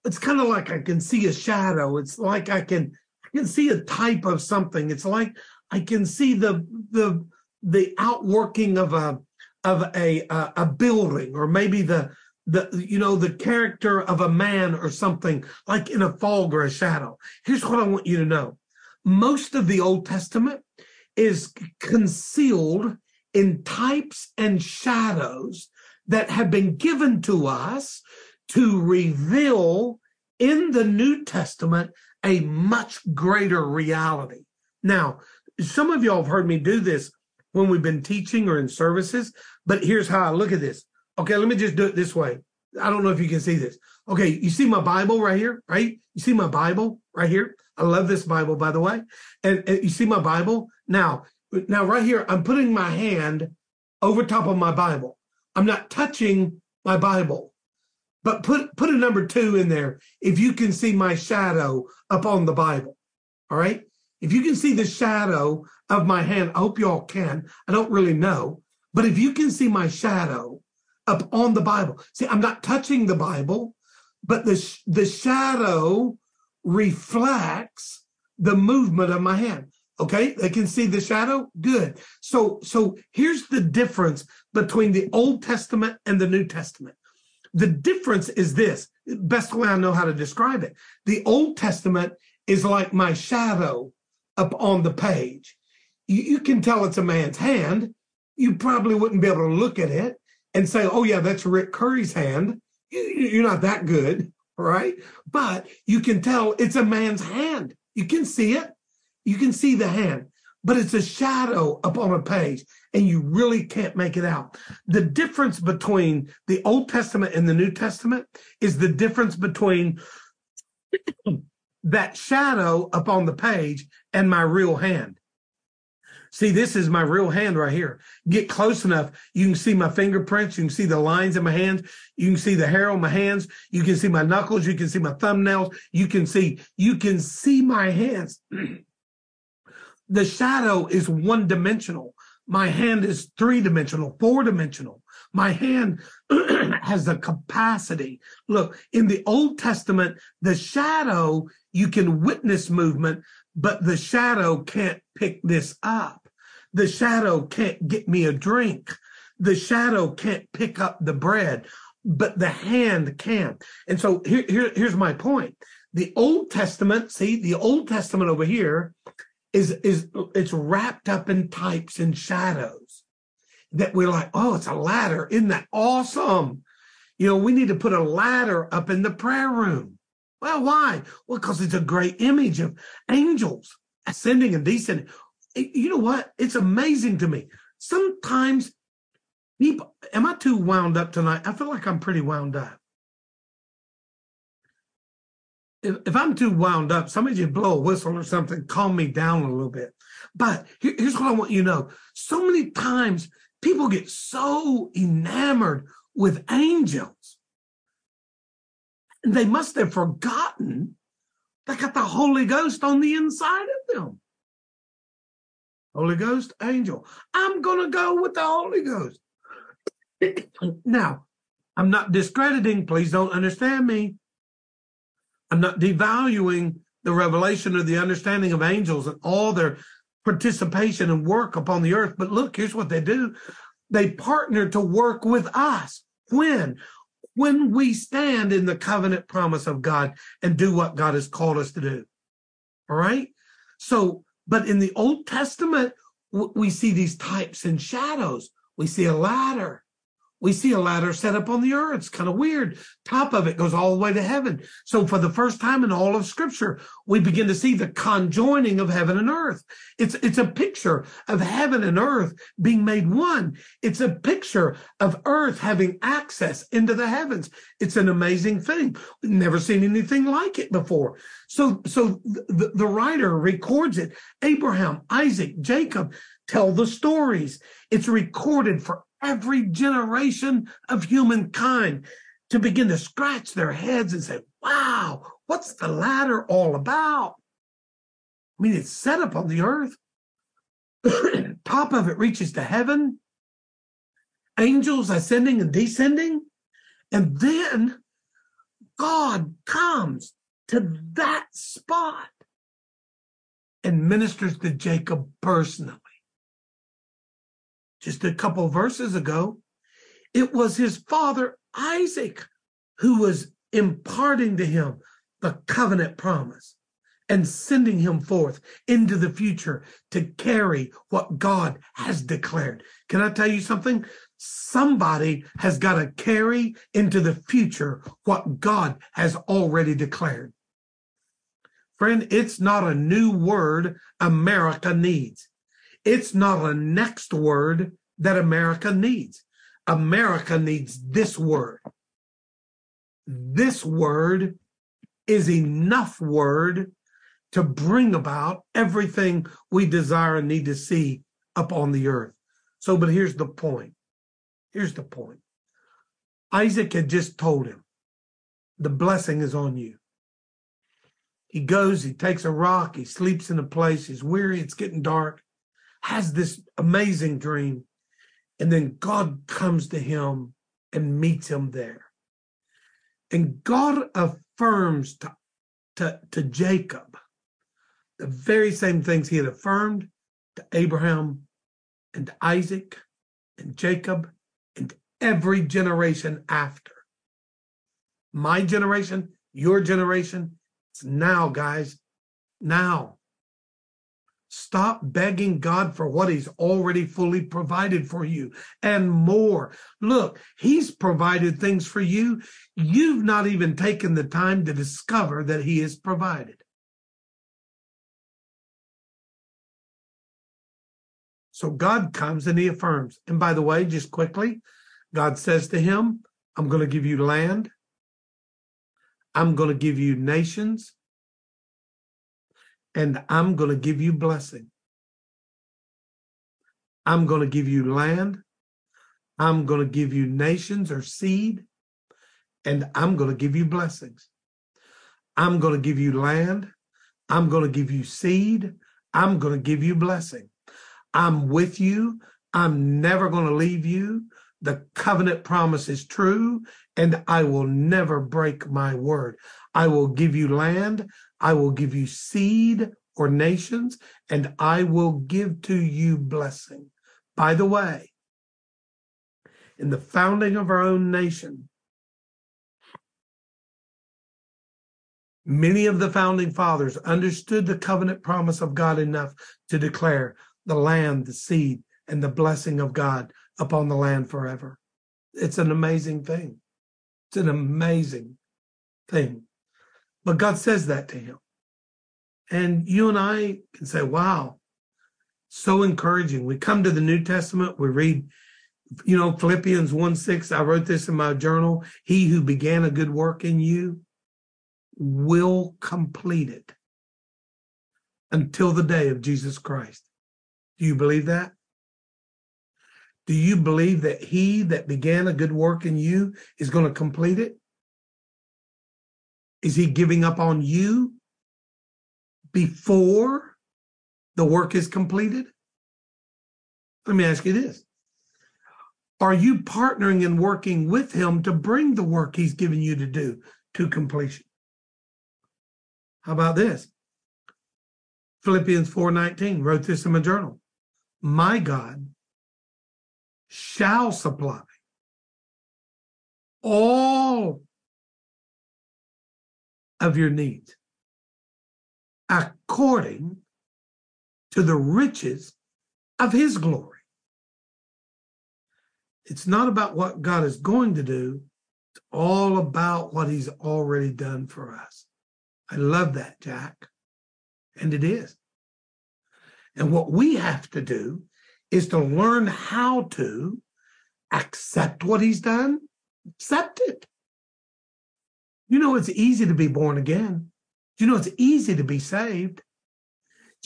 it's kind of like I can see a shadow. It's like I can I can see a type of something. It's like I can see the the the outworking of a of a a, a building or maybe the the you know the character of a man or something like in a fog or a shadow. Here's what I want you to know. Most of the Old Testament is concealed in types and shadows that have been given to us to reveal in the New Testament a much greater reality. Now, some of y'all have heard me do this when we've been teaching or in services, but here's how I look at this. Okay, let me just do it this way. I don't know if you can see this. Okay, you see my Bible right here, right? You see my Bible right here? I love this Bible, by the way. And, and you see my Bible? Now, now right here, I'm putting my hand over top of my Bible. I'm not touching my Bible. But put put a number two in there if you can see my shadow up on the Bible. All right. If you can see the shadow of my hand, I hope y'all can. I don't really know. But if you can see my shadow up on the Bible, see, I'm not touching the Bible, but the, the shadow reflects the movement of my hand. Okay, they can see the shadow. Good. So, so here's the difference between the Old Testament and the New Testament. The difference is this best way I know how to describe it. The Old Testament is like my shadow up on the page. You, you, can tell it's a man's hand. You probably wouldn't be able to look at it and say, oh, yeah, that's Rick Curry's hand. You, you're not that good, *laughs* right? But you can tell it's a man's hand. You can see it. You can see the hand but it's a shadow upon a page and you really can't make it out. The difference between the Old Testament and the New Testament is the difference between that shadow upon the page and my real hand. See, this is my real hand right here. Get close enough. You can see my fingerprints. You can see the lines in my hands. You can see the hair on my hands. You can see my knuckles. You can see my thumbnails. You can see, you can see my hands. *clears throat* the shadow is one dimensional. My hand is three dimensional, four dimensional. My hand *clears throat* has the capacity. Look, in the Old Testament, the shadow, you can witness movement, but the shadow can't pick this up. The shadow can't get me a drink. The shadow can't pick up the bread, but the hand can. And so here, here, here's my point. The Old Testament, see, the Old Testament over here is, is, it's wrapped up in types and shadows that we're like, oh, it's a ladder. Isn't that awesome? You know, we need to put a ladder up in the prayer room. Well, why? Well, because it's a great image of angels ascending and descending. You know what? It's amazing to me. Sometimes people, am I too wound up tonight? I feel like I'm pretty wound up. If, if I'm too wound up, somebody just blow a whistle or something, calm me down a little bit. But here, here's what I want you to know. So many times people get so enamored with angels And they must have forgotten they got the Holy Ghost on the inside of them. Holy Ghost, angel. I'm going to go with the Holy Ghost. *clears throat* now, I'm not discrediting, please don't understand me. I'm not devaluing the revelation or the understanding of angels and all their participation and work upon the earth. But look, here's what they do. They partner to work with us. When? when we stand in the covenant promise of God and do what God has called us to do. All right. So, but in the Old Testament, we see these types and shadows. We see a ladder we see a ladder set up on the earth. It's kind of weird. Top of it goes all the way to heaven. So for the first time in all of scripture, we begin to see the conjoining of heaven and earth. It's, it's a picture of heaven and earth being made one. It's a picture of earth having access into the heavens. It's an amazing thing. We've never seen anything like it before. So, so the, the writer records it. Abraham, Isaac, Jacob tell the stories. It's recorded for every generation of humankind to begin to scratch their heads and say, wow, what's the ladder all about? I mean, it's set up on the earth. *clears throat* Top of it reaches to heaven. Angels ascending and descending. And then God comes to that spot and ministers to Jacob personally just a couple verses ago, it was his father Isaac who was imparting to him the covenant promise and sending him forth into the future to carry what God has declared. Can I tell you something? Somebody has got to carry into the future what God has already declared. Friend, it's not a new word America needs. It's not a next word that America needs. America needs this word. This word is enough word to bring about everything we desire and need to see upon the earth. So, but here's the point. Here's the point. Isaac had just told him, the blessing is on you. He goes, he takes a rock, he sleeps in a place, he's weary, it's getting dark has this amazing dream. And then God comes to him and meets him there. And God affirms to, to, to Jacob the very same things he had affirmed to Abraham and Isaac and Jacob and every generation after. My generation, your generation, it's now, guys. Now. Stop begging God for what he's already fully provided for you and more. Look, he's provided things for you. You've not even taken the time to discover that he has provided. So God comes and he affirms. And by the way, just quickly, God says to him, I'm going to give you land. I'm going to give you nations and I'm going to give you blessing. I'm going to give you land. I'm going to give you nations or seed, and I'm going to give you blessings. I'm going to give you land. I'm going to give you seed. I'm going to give you blessing. I'm with you. I'm never going to leave you. The covenant promise is true, and I will never break my word. I will give you land. I will give you seed or nations, and I will give to you blessing. By the way, in the founding of our own nation, many of the founding fathers understood the covenant promise of God enough to declare the land, the seed, and the blessing of God upon the land forever. It's an amazing thing. It's an amazing thing. But God says that to him. And you and I can say, wow, so encouraging. We come to the New Testament, we read, you know, Philippians 1 6. I wrote this in my journal. He who began a good work in you will complete it until the day of Jesus Christ. Do you believe that? Do you believe that he that began a good work in you is going to complete it? Is he giving up on you before the work is completed? Let me ask you this. Are you partnering and working with him to bring the work he's given you to do to completion? How about this? Philippians 4:19 wrote this in my journal. My God shall supply all of your needs according to the riches of his glory. It's not about what God is going to do, it's all about what he's already done for us. I love that, Jack. And it is. And what we have to do is to learn how to accept what he's done, accept it. You know, it's easy to be born again. You know, it's easy to be saved.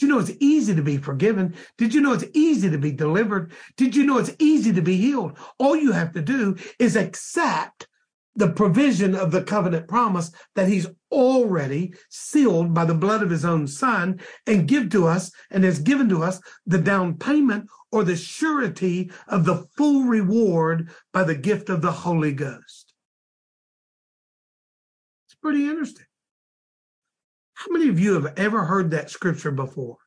You know it's easy to be forgiven? Did you know it's easy to be delivered? Did you know it's easy to be healed? All you have to do is accept the provision of the covenant promise that he's already sealed by the blood of his own son and give to us and has given to us the down payment or the surety of the full reward by the gift of the Holy Ghost. Pretty interesting. How many of you have ever heard that scripture before?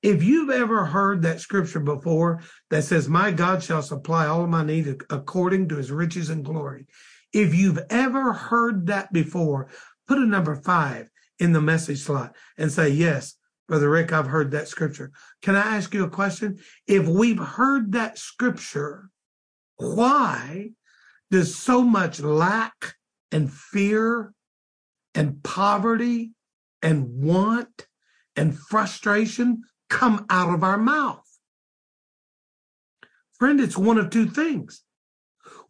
If you've ever heard that scripture before that says, My God shall supply all my need according to his riches and glory, if you've ever heard that before, put a number five in the message slot and say, Yes, Brother Rick, I've heard that scripture. Can I ask you a question? If we've heard that scripture, why does so much lack and fear and poverty and want and frustration come out of our mouth? Friend, it's one of two things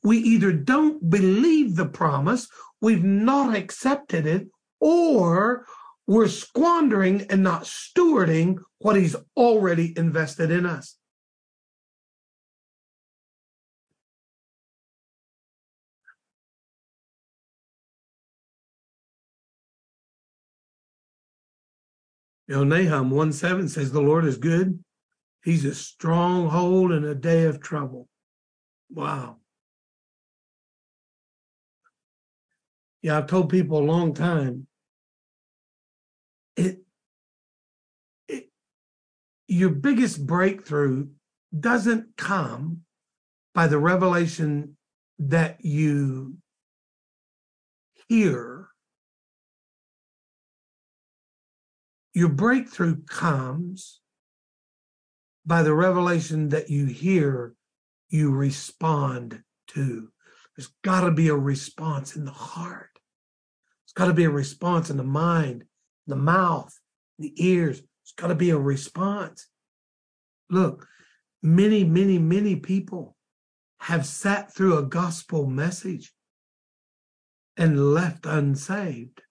we either don't believe the promise, we've not accepted it, or we're squandering and not stewarding what he's already invested in us. You know, Nahum 1 7 says, The Lord is good. He's a stronghold in a day of trouble. Wow. yeah, I've told people a long time, it, it your biggest breakthrough doesn't come by the revelation that you hear. Your breakthrough comes by the revelation that you hear, you respond to. There's got to be a response in the heart It's got to be a response in the mind, the mouth, the ears. It's got to be a response. Look, many, many, many people have sat through a gospel message and left unsaved.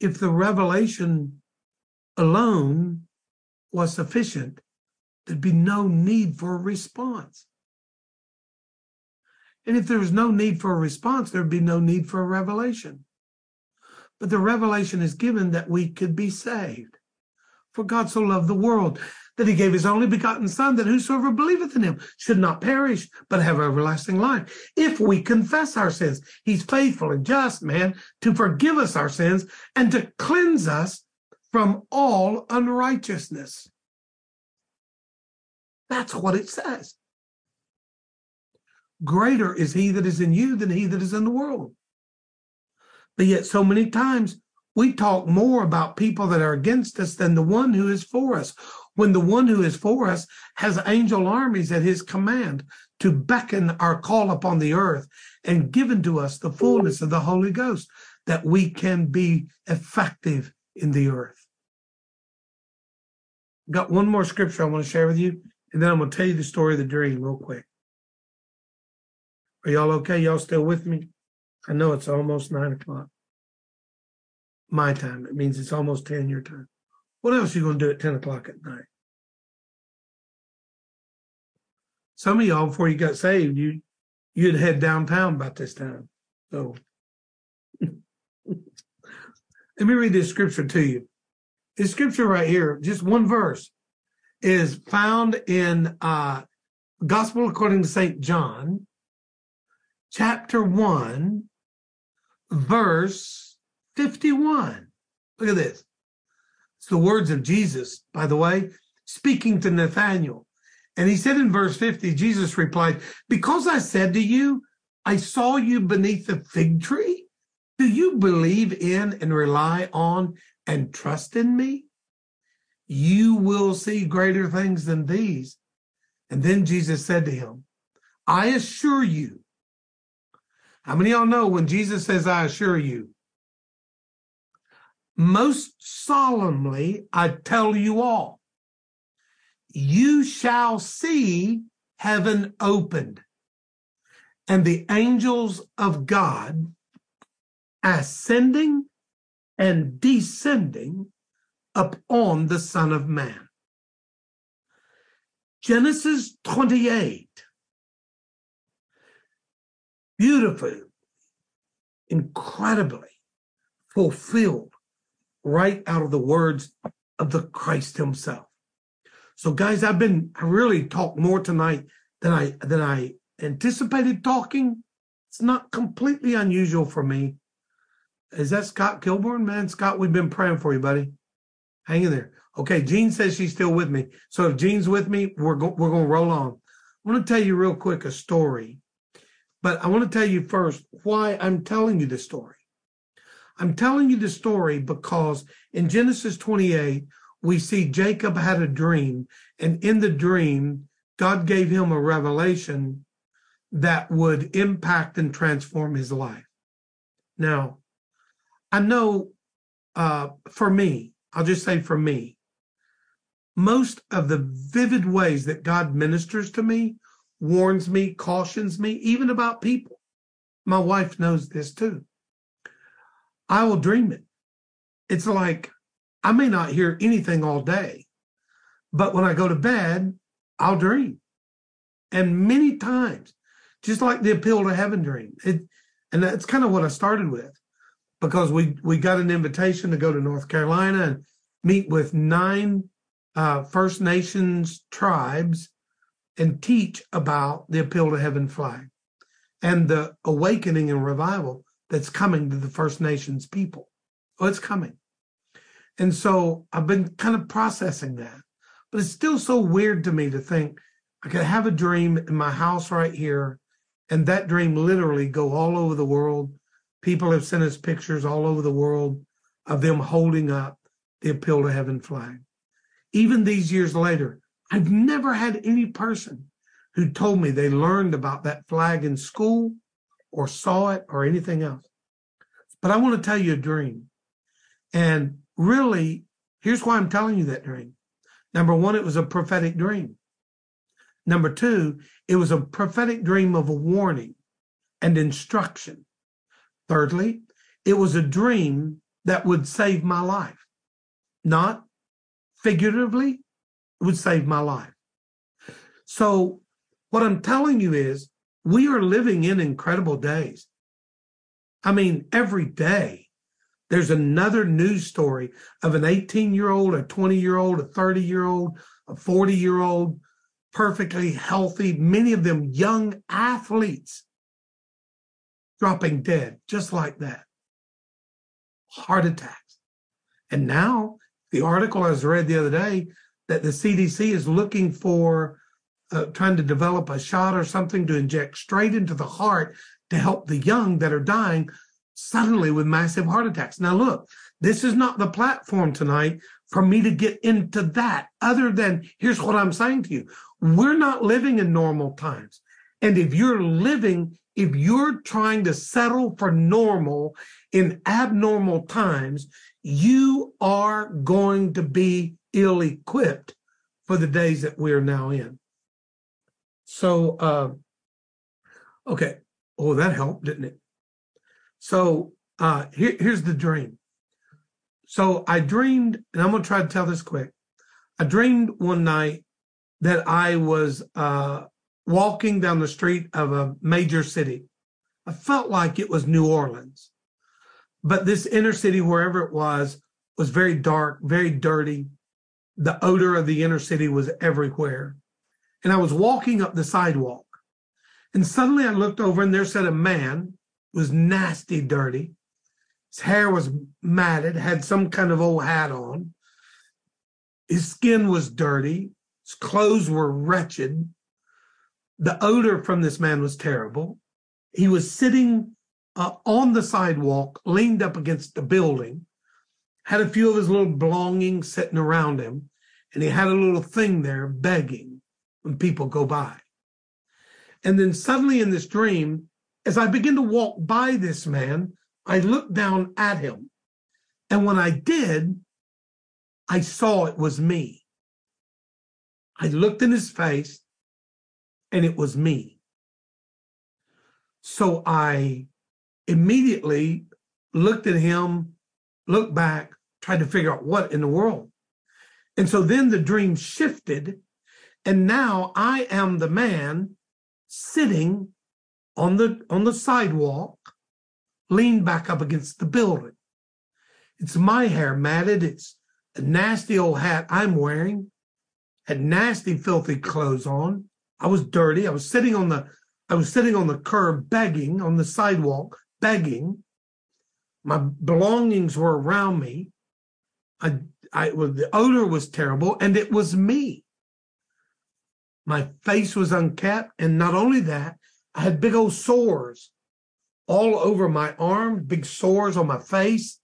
If the revelation alone was sufficient, there'd be no need for a response. And if there was no need for a response, there'd be no need for a revelation. But the revelation is given that we could be saved. For God so loved the world that he gave his only begotten Son, that whosoever believeth in him should not perish, but have everlasting life. If we confess our sins, he's faithful and just, man, to forgive us our sins and to cleanse us from all unrighteousness. That's what it says. Greater is he that is in you than he that is in the world. But yet, so many times we talk more about people that are against us than the one who is for us. When the one who is for us has angel armies at his command to beckon our call upon the earth and given to us the fullness of the Holy Ghost that we can be effective in the earth. Got one more scripture I want to share with you, and then I'm going to tell you the story of the dream real quick. Are y'all okay? Y'all still with me? I know it's almost nine o'clock. My time. It means it's almost 10 your time. What else are you going to do at 10 o'clock at night? Some of y'all, before you got saved, you you'd head downtown about this time. So *laughs* let me read this scripture to you. This scripture right here, just one verse, is found in uh, Gospel according to St. John, chapter 1, verse 51. Look at this. It's the words of Jesus, by the way, speaking to Nathanael. And he said in verse 50, Jesus replied, Because I said to you, I saw you beneath the fig tree, do you believe in and rely on and trust in me? You will see greater things than these. And then Jesus said to him, I assure you, how many of y'all know when Jesus says, I assure you? Most solemnly, I tell you all, you shall see heaven opened and the angels of God ascending and descending upon the Son of Man. Genesis 28 beautifully, incredibly fulfilled right out of the words of the Christ himself. So guys, I've been I really talked more tonight than I than I anticipated talking. It's not completely unusual for me. Is that Scott Kilborn? Man, Scott, we've been praying for you, buddy. Hang in there. Okay, Jean says she's still with me. So if Jean's with me, we're go- we're going to roll on. I want to tell you real quick a story but I want to tell you first why I'm telling you this story. I'm telling you the story because in Genesis 28, we see Jacob had a dream, and in the dream, God gave him a revelation that would impact and transform his life. Now, I know uh, for me, I'll just say for me, most of the vivid ways that God ministers to me warns me, cautions me, even about people. My wife knows this too. I will dream it. It's like I may not hear anything all day, but when I go to bed, I'll dream. And many times, just like the appeal to heaven dream, it, and that's kind of what I started with, because we we got an invitation to go to North Carolina and meet with nine uh, First Nations tribes and teach about the appeal to heaven flag and the awakening and revival that's coming to the First Nations people. Oh, it's coming. And so I've been kind of processing that. But it's still so weird to me to think I could have a dream in my house right here, and that dream literally go all over the world. People have sent us pictures all over the world of them holding up the appeal to heaven flag. Even these years later, I've never had any person who told me they learned about that flag in school or saw it or anything else. But I want to tell you a dream. And really, here's why I'm telling you that dream. Number one, it was a prophetic dream. Number two, it was a prophetic dream of a warning and instruction. Thirdly, it was a dream that would save my life, not figuratively, it would save my life. So, what I'm telling you is, we are living in incredible days. I mean, every day there's another news story of an 18 year old, a 20 year old, a 30 year old, a 40 year old, perfectly healthy, many of them young athletes dropping dead just like that. Heart attacks. And now, the article I was read the other day that the CDC is looking for uh, trying to develop a shot or something to inject straight into the heart to help the young that are dying suddenly with massive heart attacks. Now, look, this is not the platform tonight for me to get into that, other than here's what I'm saying to you. We're not living in normal times. And if you're living, if you're trying to settle for normal in abnormal times, you are going to be ill equipped for the days that we're now in. So, uh, okay. Oh, that helped, didn't it? So, uh, here, here's the dream. So, I dreamed, and I'm going to try to tell this quick. I dreamed one night that I was uh, walking down the street of a major city. I felt like it was New Orleans, but this inner city, wherever it was, was very dark, very dirty. The odor of the inner city was everywhere and I was walking up the sidewalk. And suddenly I looked over and there sat a man, was nasty dirty. His hair was matted, had some kind of old hat on. His skin was dirty. His clothes were wretched. The odor from this man was terrible. He was sitting uh, on the sidewalk, leaned up against the building, had a few of his little belongings sitting around him, and he had a little thing there begging when people go by. And then suddenly in this dream, as I begin to walk by this man, I looked down at him. And when I did, I saw it was me. I looked in his face and it was me. So I immediately looked at him, looked back, tried to figure out what in the world. And so then the dream shifted and now I am the man sitting on the on the sidewalk, leaned back up against the building. It's my hair matted. It's a nasty old hat I'm wearing. Had nasty, filthy clothes on. I was dirty. I was sitting on the I was sitting on the curb begging on the sidewalk, begging. My belongings were around me. I, I, well, the odor was terrible, and it was me. My face was unkept. And not only that, I had big old sores all over my arm, big sores on my face.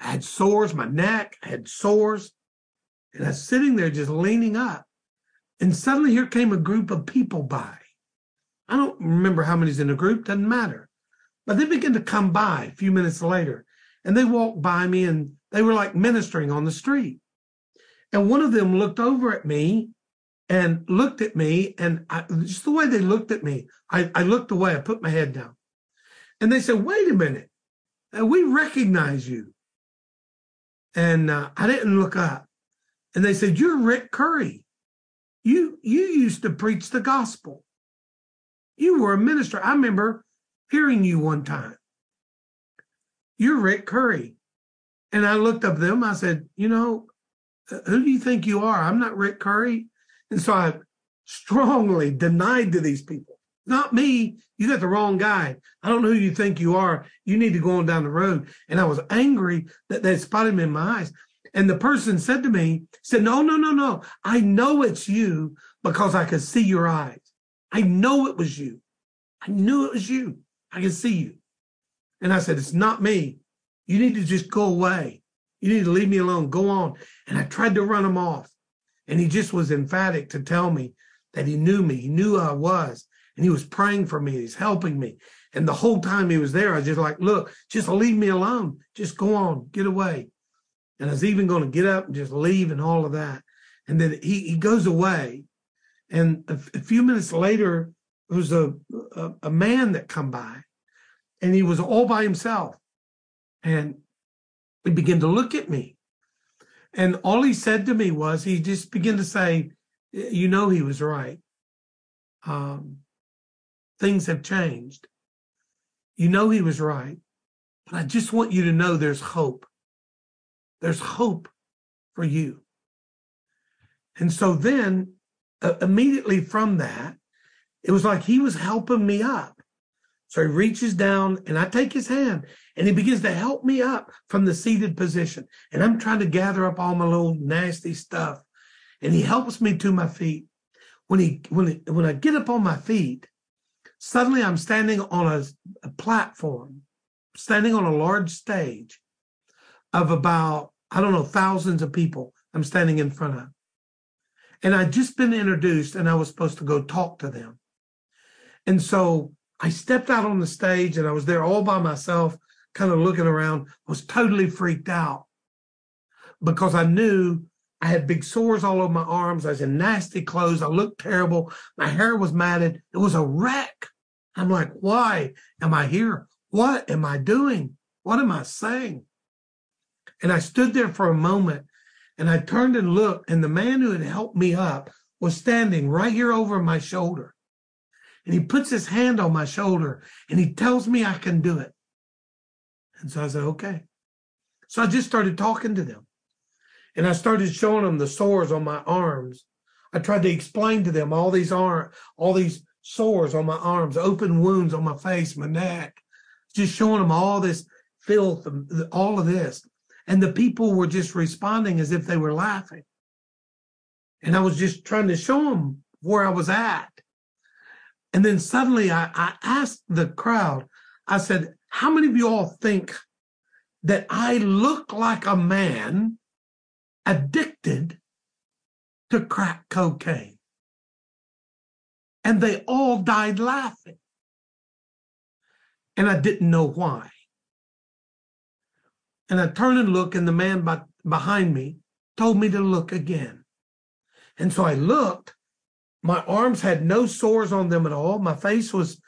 I had sores, my neck, I had sores. And I was sitting there just leaning up. And suddenly here came a group of people by. I don't remember how many's in the group, doesn't matter. But they began to come by a few minutes later. And they walked by me and they were like ministering on the street. And one of them looked over at me and looked at me and I, just the way they looked at me, I, I looked away, I put my head down. And they said, wait a minute, uh, we recognize you. And uh, I didn't look up. And they said, you're Rick Curry. You, you used to preach the gospel. You were a minister. I remember hearing you one time. You're Rick Curry. And I looked up them. I said, you know, uh, who do you think you are? I'm not Rick Curry. And so I strongly denied to these people, not me. You got the wrong guy. I don't know who you think you are. You need to go on down the road. And I was angry that they spotted me in my eyes. And the person said to me, said, no, no, no, no. I know it's you because I could see your eyes. I know it was you. I knew it was you. I can see you. And I said, it's not me. You need to just go away. You need to leave me alone. Go on. And I tried to run him off. And he just was emphatic to tell me that he knew me, he knew I was, and he was praying for me, he's helping me. And the whole time he was there, I was just like, look, just leave me alone. Just go on, get away. And I was even going to get up and just leave and all of that. And then he, he goes away. And a, a few minutes later, there was a, a, a man that come by and he was all by himself. And he began to look at me. And all he said to me was, he just began to say, you know, he was right. Um, things have changed. You know, he was right. But I just want you to know there's hope. There's hope for you. And so then, uh, immediately from that, it was like he was helping me up. So he reaches down and I take his hand and he begins to help me up from the seated position. And I'm trying to gather up all my little nasty stuff. And he helps me to my feet. When he when he, when I get up on my feet, suddenly I'm standing on a, a platform, standing on a large stage of about, I don't know, thousands of people I'm standing in front of. And I'd just been introduced and I was supposed to go talk to them. And so I stepped out on the stage and I was there all by myself, kind of looking around, I was totally freaked out because I knew I had big sores all over my arms. I was in nasty clothes. I looked terrible. My hair was matted. It was a wreck. I'm like, why am I here? What am I doing? What am I saying? And I stood there for a moment and I turned and looked, and the man who had helped me up was standing right here over my shoulder. And he puts his hand on my shoulder and he tells me I can do it. And so I said, okay. So I just started talking to them. And I started showing them the sores on my arms. I tried to explain to them all these arm, all these sores on my arms, open wounds on my face, my neck, just showing them all this filth, um, all of this. And the people were just responding as if they were laughing. And I was just trying to show them where I was at. And then suddenly I, I asked the crowd, I said, How many of you all think that I look like a man addicted to crack cocaine? And they all died laughing. And I didn't know why. And I turned and looked, and the man by, behind me told me to look again. And so I looked, my arms had no sores on them at all. My face was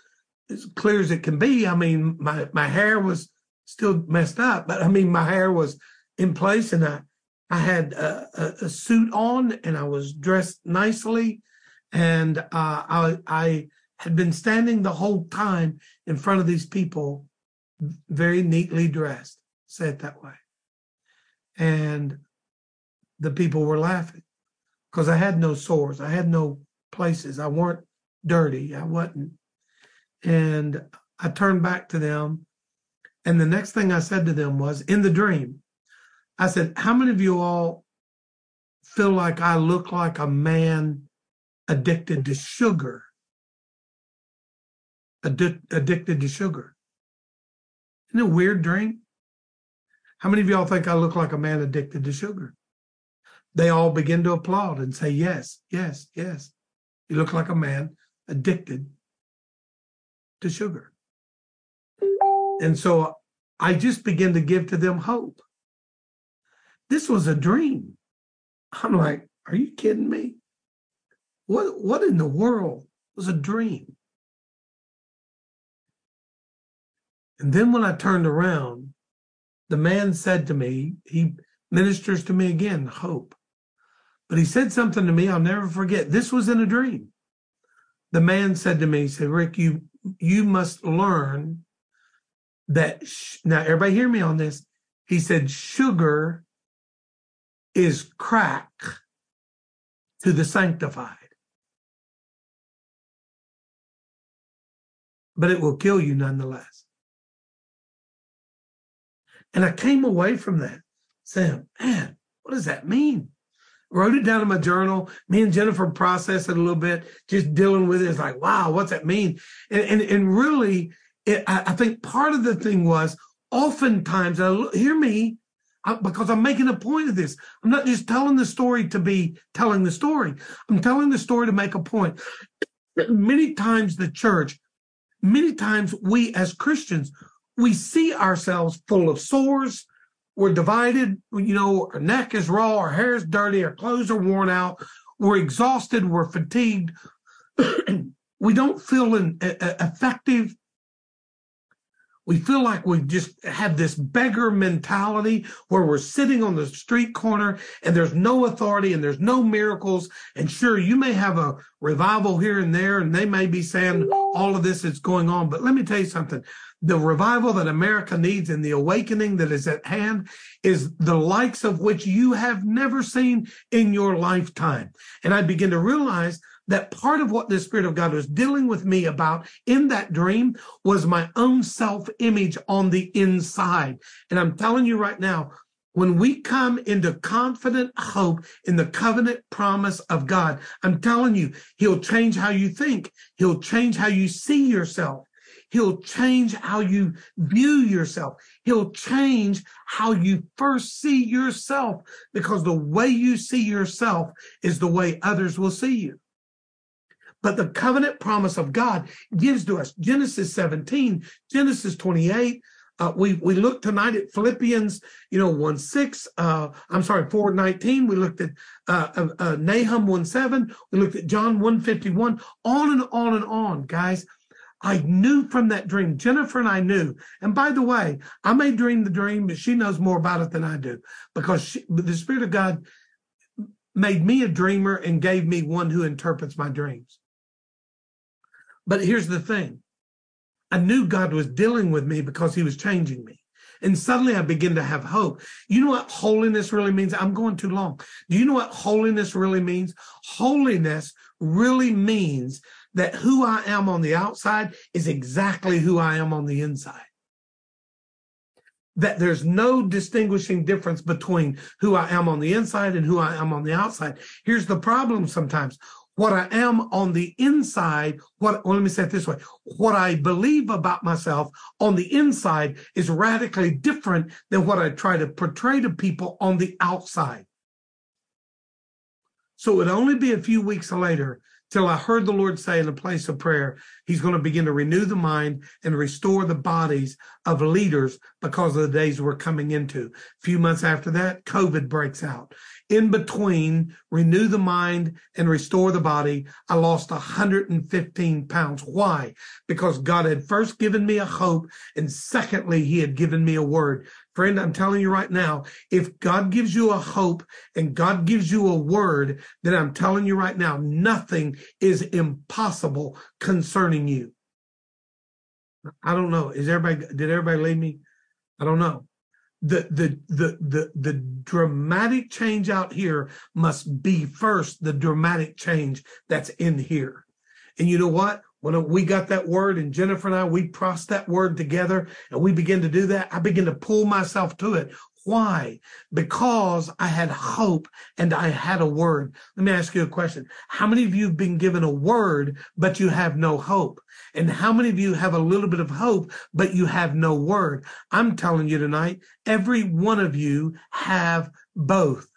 as clear as it can be. I mean, my, my hair was still messed up, but I mean, my hair was in place and I, I had a, a, a suit on and I was dressed nicely. And uh, I, I had been standing the whole time in front of these people, very neatly dressed, say it that way. And the people were laughing because I had no sores. I had no places. I weren't dirty. I wasn't. And I turned back to them. And the next thing I said to them was in the dream, I said, How many of you all feel like I look like a man addicted to sugar? Addi- addicted to sugar. Isn't it a weird dream? How many of y'all think I look like a man addicted to sugar? They all begin to applaud and say, Yes, yes, yes. You look like a man addicted to sugar. And so I just began to give to them hope. This was a dream. I'm like, are you kidding me? What what in the world it was a dream? And then when I turned around, the man said to me, he ministers to me again, hope. But he said something to me I'll never forget. This was in a dream. The man said to me, he said, Rick, you you must learn that sh-. now everybody hear me on this. He said, sugar is crack to the sanctified. But it will kill you nonetheless. And I came away from that saying, man, what does that mean? Wrote it down in my journal. Me and Jennifer processed it a little bit, just dealing with it. It's like, wow, what's that mean? And and, and really, it, I, I, think part of the thing was oftentimes, I, hear me, I, because I'm making a point of this. I'm not just telling the story to be telling the story. I'm telling the story to make a point. Many times the church, many times we as Christians, we see ourselves full of sores, we're divided, you know, our neck is raw, our hair is dirty, our clothes are worn out, we're exhausted, we're fatigued, *clears throat* we don't feel an, effective, we feel like we just have this beggar mentality where we're sitting on the street corner and there's no authority and there's no miracles. And sure, you may have a revival here and there, and they may be saying all of this is going on. But let me tell you something. The revival that America needs and the awakening that is at hand is the likes of which you have never seen in your lifetime. And I begin to realize that part of what the Spirit of God was dealing with me about in that dream was my own self image on the inside. And I'm telling you right now, when we come into confident hope in the covenant promise of God, I'm telling you, He'll change how you think. He'll change how you see yourself. He'll change how you view yourself. He'll change how you first see yourself because the way you see yourself is the way others will see you. But the covenant promise of God gives to us Genesis 17, Genesis 28. Uh, we we looked tonight at Philippians, you know, 1 6. Uh, I'm sorry, 4 19. We looked at uh, uh, uh Nahum 1 7. We looked at John 1 51. On and on and on, guys. I knew from that dream, Jennifer and I knew. And by the way, I may dream the dream, but she knows more about it than I do because she, the Spirit of God made me a dreamer and gave me one who interprets my dreams. But here's the thing I knew God was dealing with me because he was changing me. And suddenly I begin to have hope. You know what holiness really means? I'm going too long. Do you know what holiness really means? Holiness really means that who I am on the outside is exactly who I am on the inside. That there's no distinguishing difference between who I am on the inside and who I am on the outside. Here's the problem sometimes what I am on the inside, what well, let me say it this way, what I believe about myself on the inside is radically different than what I try to portray to people on the outside. So it would only be a few weeks later till I heard the Lord say in a place of prayer, He's going to begin to renew the mind and restore the bodies of leaders because of the days we're coming into. A few months after that, COVID breaks out in between renew the mind and restore the body, I lost 115 pounds. Why? Because God had first given me a hope, and secondly, He had given me a word. Friend, I'm telling you right now, if God gives you a hope and God gives you a word, then I'm telling you right now, nothing is impossible concerning you. I don't know. Is everybody, did everybody leave me? I don't know the the the the the dramatic change out here must be first the dramatic change that's in here and you know what when we got that word and jennifer and i we processed that word together and we begin to do that i begin to pull myself to it why? Because I had hope and I had a word. Let me ask you a question. How many of you have been given a word, but you have no hope? And how many of you have a little bit of hope, but you have no word? I'm telling you tonight, every one of you have both.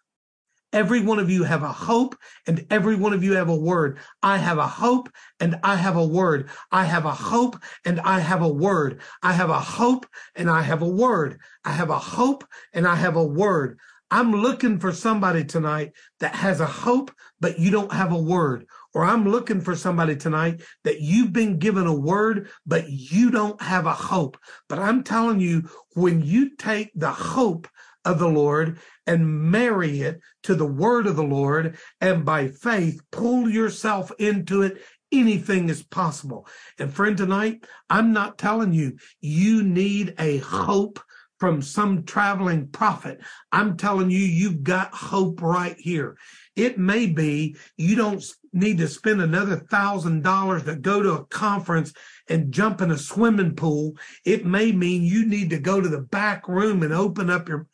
Every one of you have a hope and every one of you have a word. I have a hope and I have a word. I have a hope and I have a word. I have a hope and I have a word. I have a hope and I have a word. I'm looking for somebody tonight that has a hope, but you don't have a word. Or I'm looking for somebody tonight that you've been given a word, but you don't have a hope. But I'm telling you, when you take the hope of the Lord and marry it to the word of the Lord and by faith pull yourself into it. Anything is possible. And friend, tonight, I'm not telling you, you need a hope from some traveling prophet. I'm telling you, you've got hope right here. It may be you don't need to spend another thousand dollars to go to a conference and jump in a swimming pool. It may mean you need to go to the back room and open up your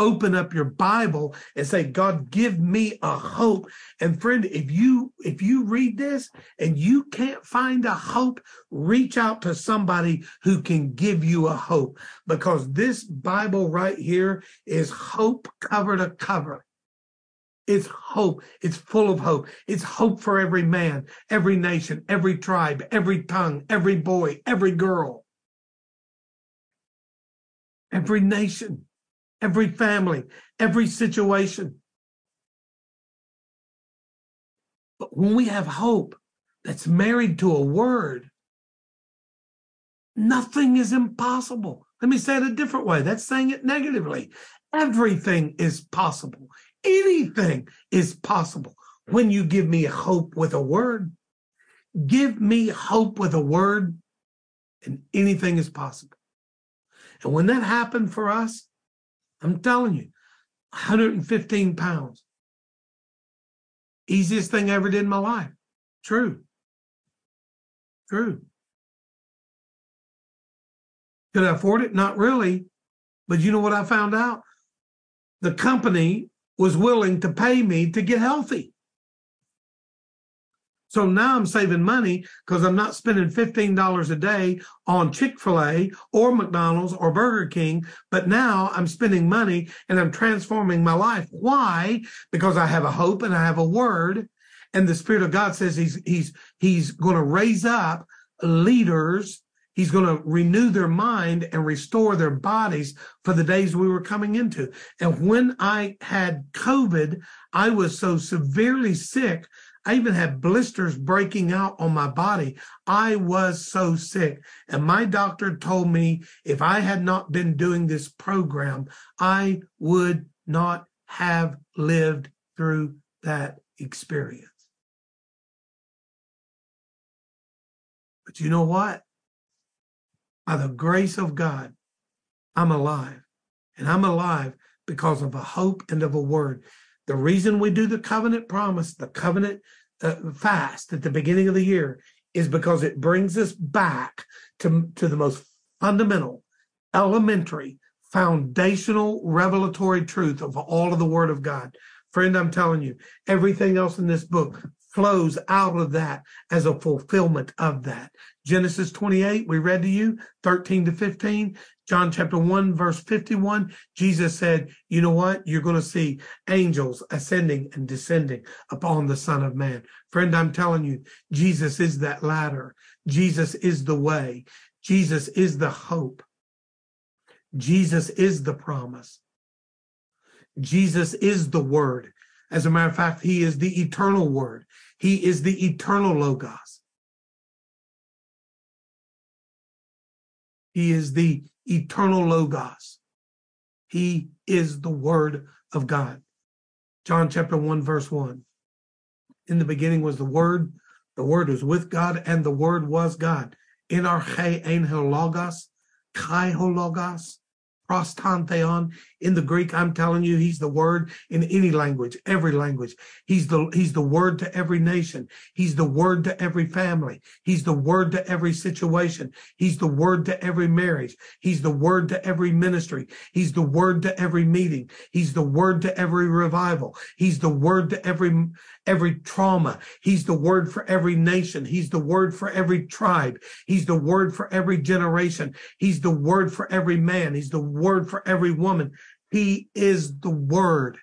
open up your bible and say god give me a hope and friend if you if you read this and you can't find a hope reach out to somebody who can give you a hope because this bible right here is hope cover to cover it's hope. It's full of hope. It's hope for every man, every nation, every tribe, every tongue, every boy, every girl, every nation every family, every situation. But when we have hope that's married to a word, Nothing is impossible. Let me say it a different way. That's saying it negatively. Everything is possible. Anything is possible when you give me hope with a word. Give me hope with a word, and anything is possible. And when that happened for us, I'm telling you, 115 pounds. Easiest thing I ever did in my life. True. True. Could I afford it? Not really. But you know what I found out? The company was willing to pay me to get healthy. So now I'm saving money because I'm not spending $15 a day on Chick fil A or McDonald's or Burger King, but now I'm spending money and I'm transforming my life. Why? Because I have a hope and I have a word. And the Spirit of God says He's He's He's going to raise up leaders. He's going to renew their mind and restore their bodies for the days we were coming into. And when I had COVID, I was so severely sick I even had blisters breaking out on my body. I was so sick. And my doctor told me if I had not been doing this program, I would not have lived through that experience. But you know what? By the grace of God, I'm alive. And I'm alive because of a hope and of a word. The reason we do the covenant promise, the covenant uh, fast at the beginning of the year is because it brings us back to, to the most fundamental, elementary, foundational, revelatory truth of all of the Word of God. Friend, I'm telling you, everything else in this book flows out of that as a fulfillment of that. Genesis 28, we read to you, 13 to 15. John chapter 1, verse 51, Jesus said, You know what? You're going to see angels ascending and descending upon the Son of Man. Friend, I'm telling you, Jesus is that ladder. Jesus is the way. Jesus is the hope. Jesus is the promise. Jesus is the word. As a matter of fact, he is the eternal word. He is the eternal Logos. He is the eternal Logos. He is the Word of God. John chapter 1, verse 1. In the beginning was the Word, the Word was with God, and the Word was God. In our ein logos, kai logos, prostantheon in the greek i'm telling you he's the word in any language every language he's the he's the word to every nation he's the word to every family he's the word to every situation he's the word to every marriage he's the word to every ministry he's the word to every meeting he's the word to every revival he's the word to every every trauma. He's the word for every nation. He's the word for every tribe. He's the word for every generation. He's the word for every man. He's the word for every woman. He is the word,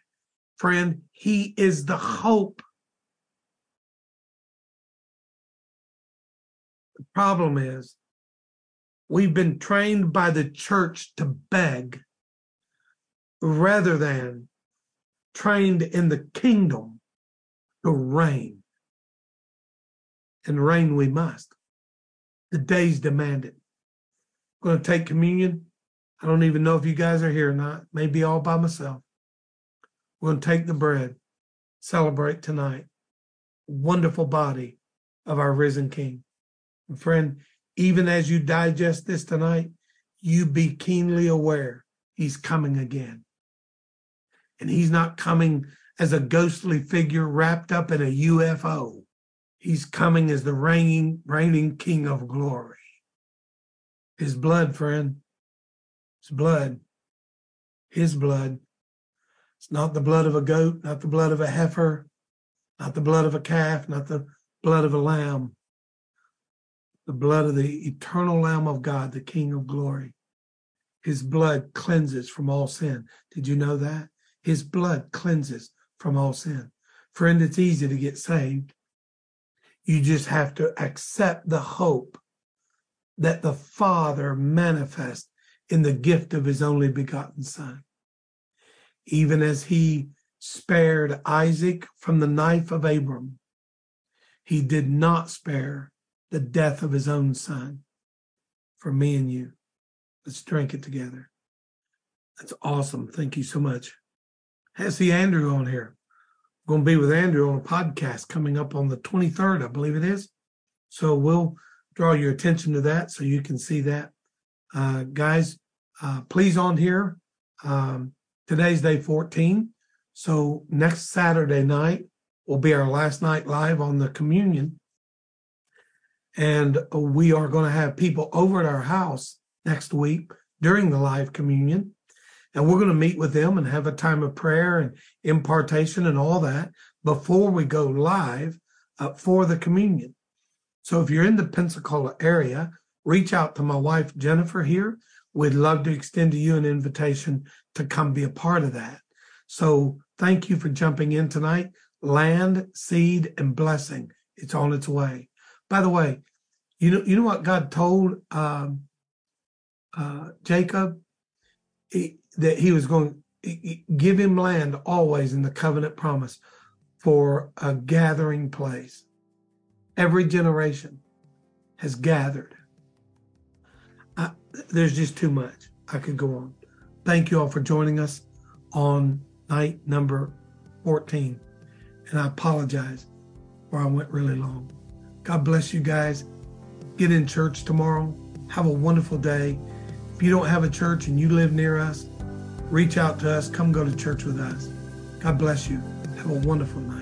friend. He is the hope. The problem is we've been trained by the church to beg rather than trained in the kingdom to reign. And reign we must. The days demand it. I'm going to take communion. I don't even know if you guys are here or not. Maybe all by myself. We're going to take the bread, celebrate tonight. Wonderful body of our risen King. And friend, even as you digest this tonight, you be keenly aware he's coming again. And he's not coming as a ghostly figure wrapped up in a UFO. He's coming as the reigning, reigning King of glory. His blood, friend, his blood, his blood. It's not the blood of a goat, not the blood of a heifer, not the blood of a calf, not the blood of a lamb. The blood of the eternal Lamb of God, the King of glory. His blood cleanses from all sin. Did you know that? His blood cleanses from all sin. Friend, it's easy to get saved. You just have to accept the hope that the Father manifests in the gift of his only begotten Son. Even as he spared Isaac from the knife of Abram, he did not spare the death of his own son. for me and you. Let's drink it together. That's awesome. Thank you so much. I see Andrew on here. I'm going to be with Andrew on a podcast coming up on the 23rd, I believe it is. So we'll draw your attention to that so you can see that. Uh, guys, uh, please on here. Um, today's day 14. So next Saturday night will be our last night live on the communion. And we are going to have people over at our house next week during the live communion. And we're going to meet with them and have a time of prayer and impartation and all that before we go live uh, for the communion. So if you're in the Pensacola area, reach out to my wife, Jennifer, here. We'd love to extend to you an invitation to come be a part of that. So thank you for jumping in tonight. Land, seed, and blessing. It's on its way. By the way, you know, you know what God told um, uh, Jacob he, that he was going to give him land always in the covenant promise for a gathering place every generation has gathered. There's just too much. I could go on. Thank you all for joining us on night number 14. And I apologize for I went really long. God bless you guys. Get in church tomorrow. Have a wonderful day. If you don't have a church and you live near us, reach out to us. Come go to church with us. God bless you. Have a wonderful night.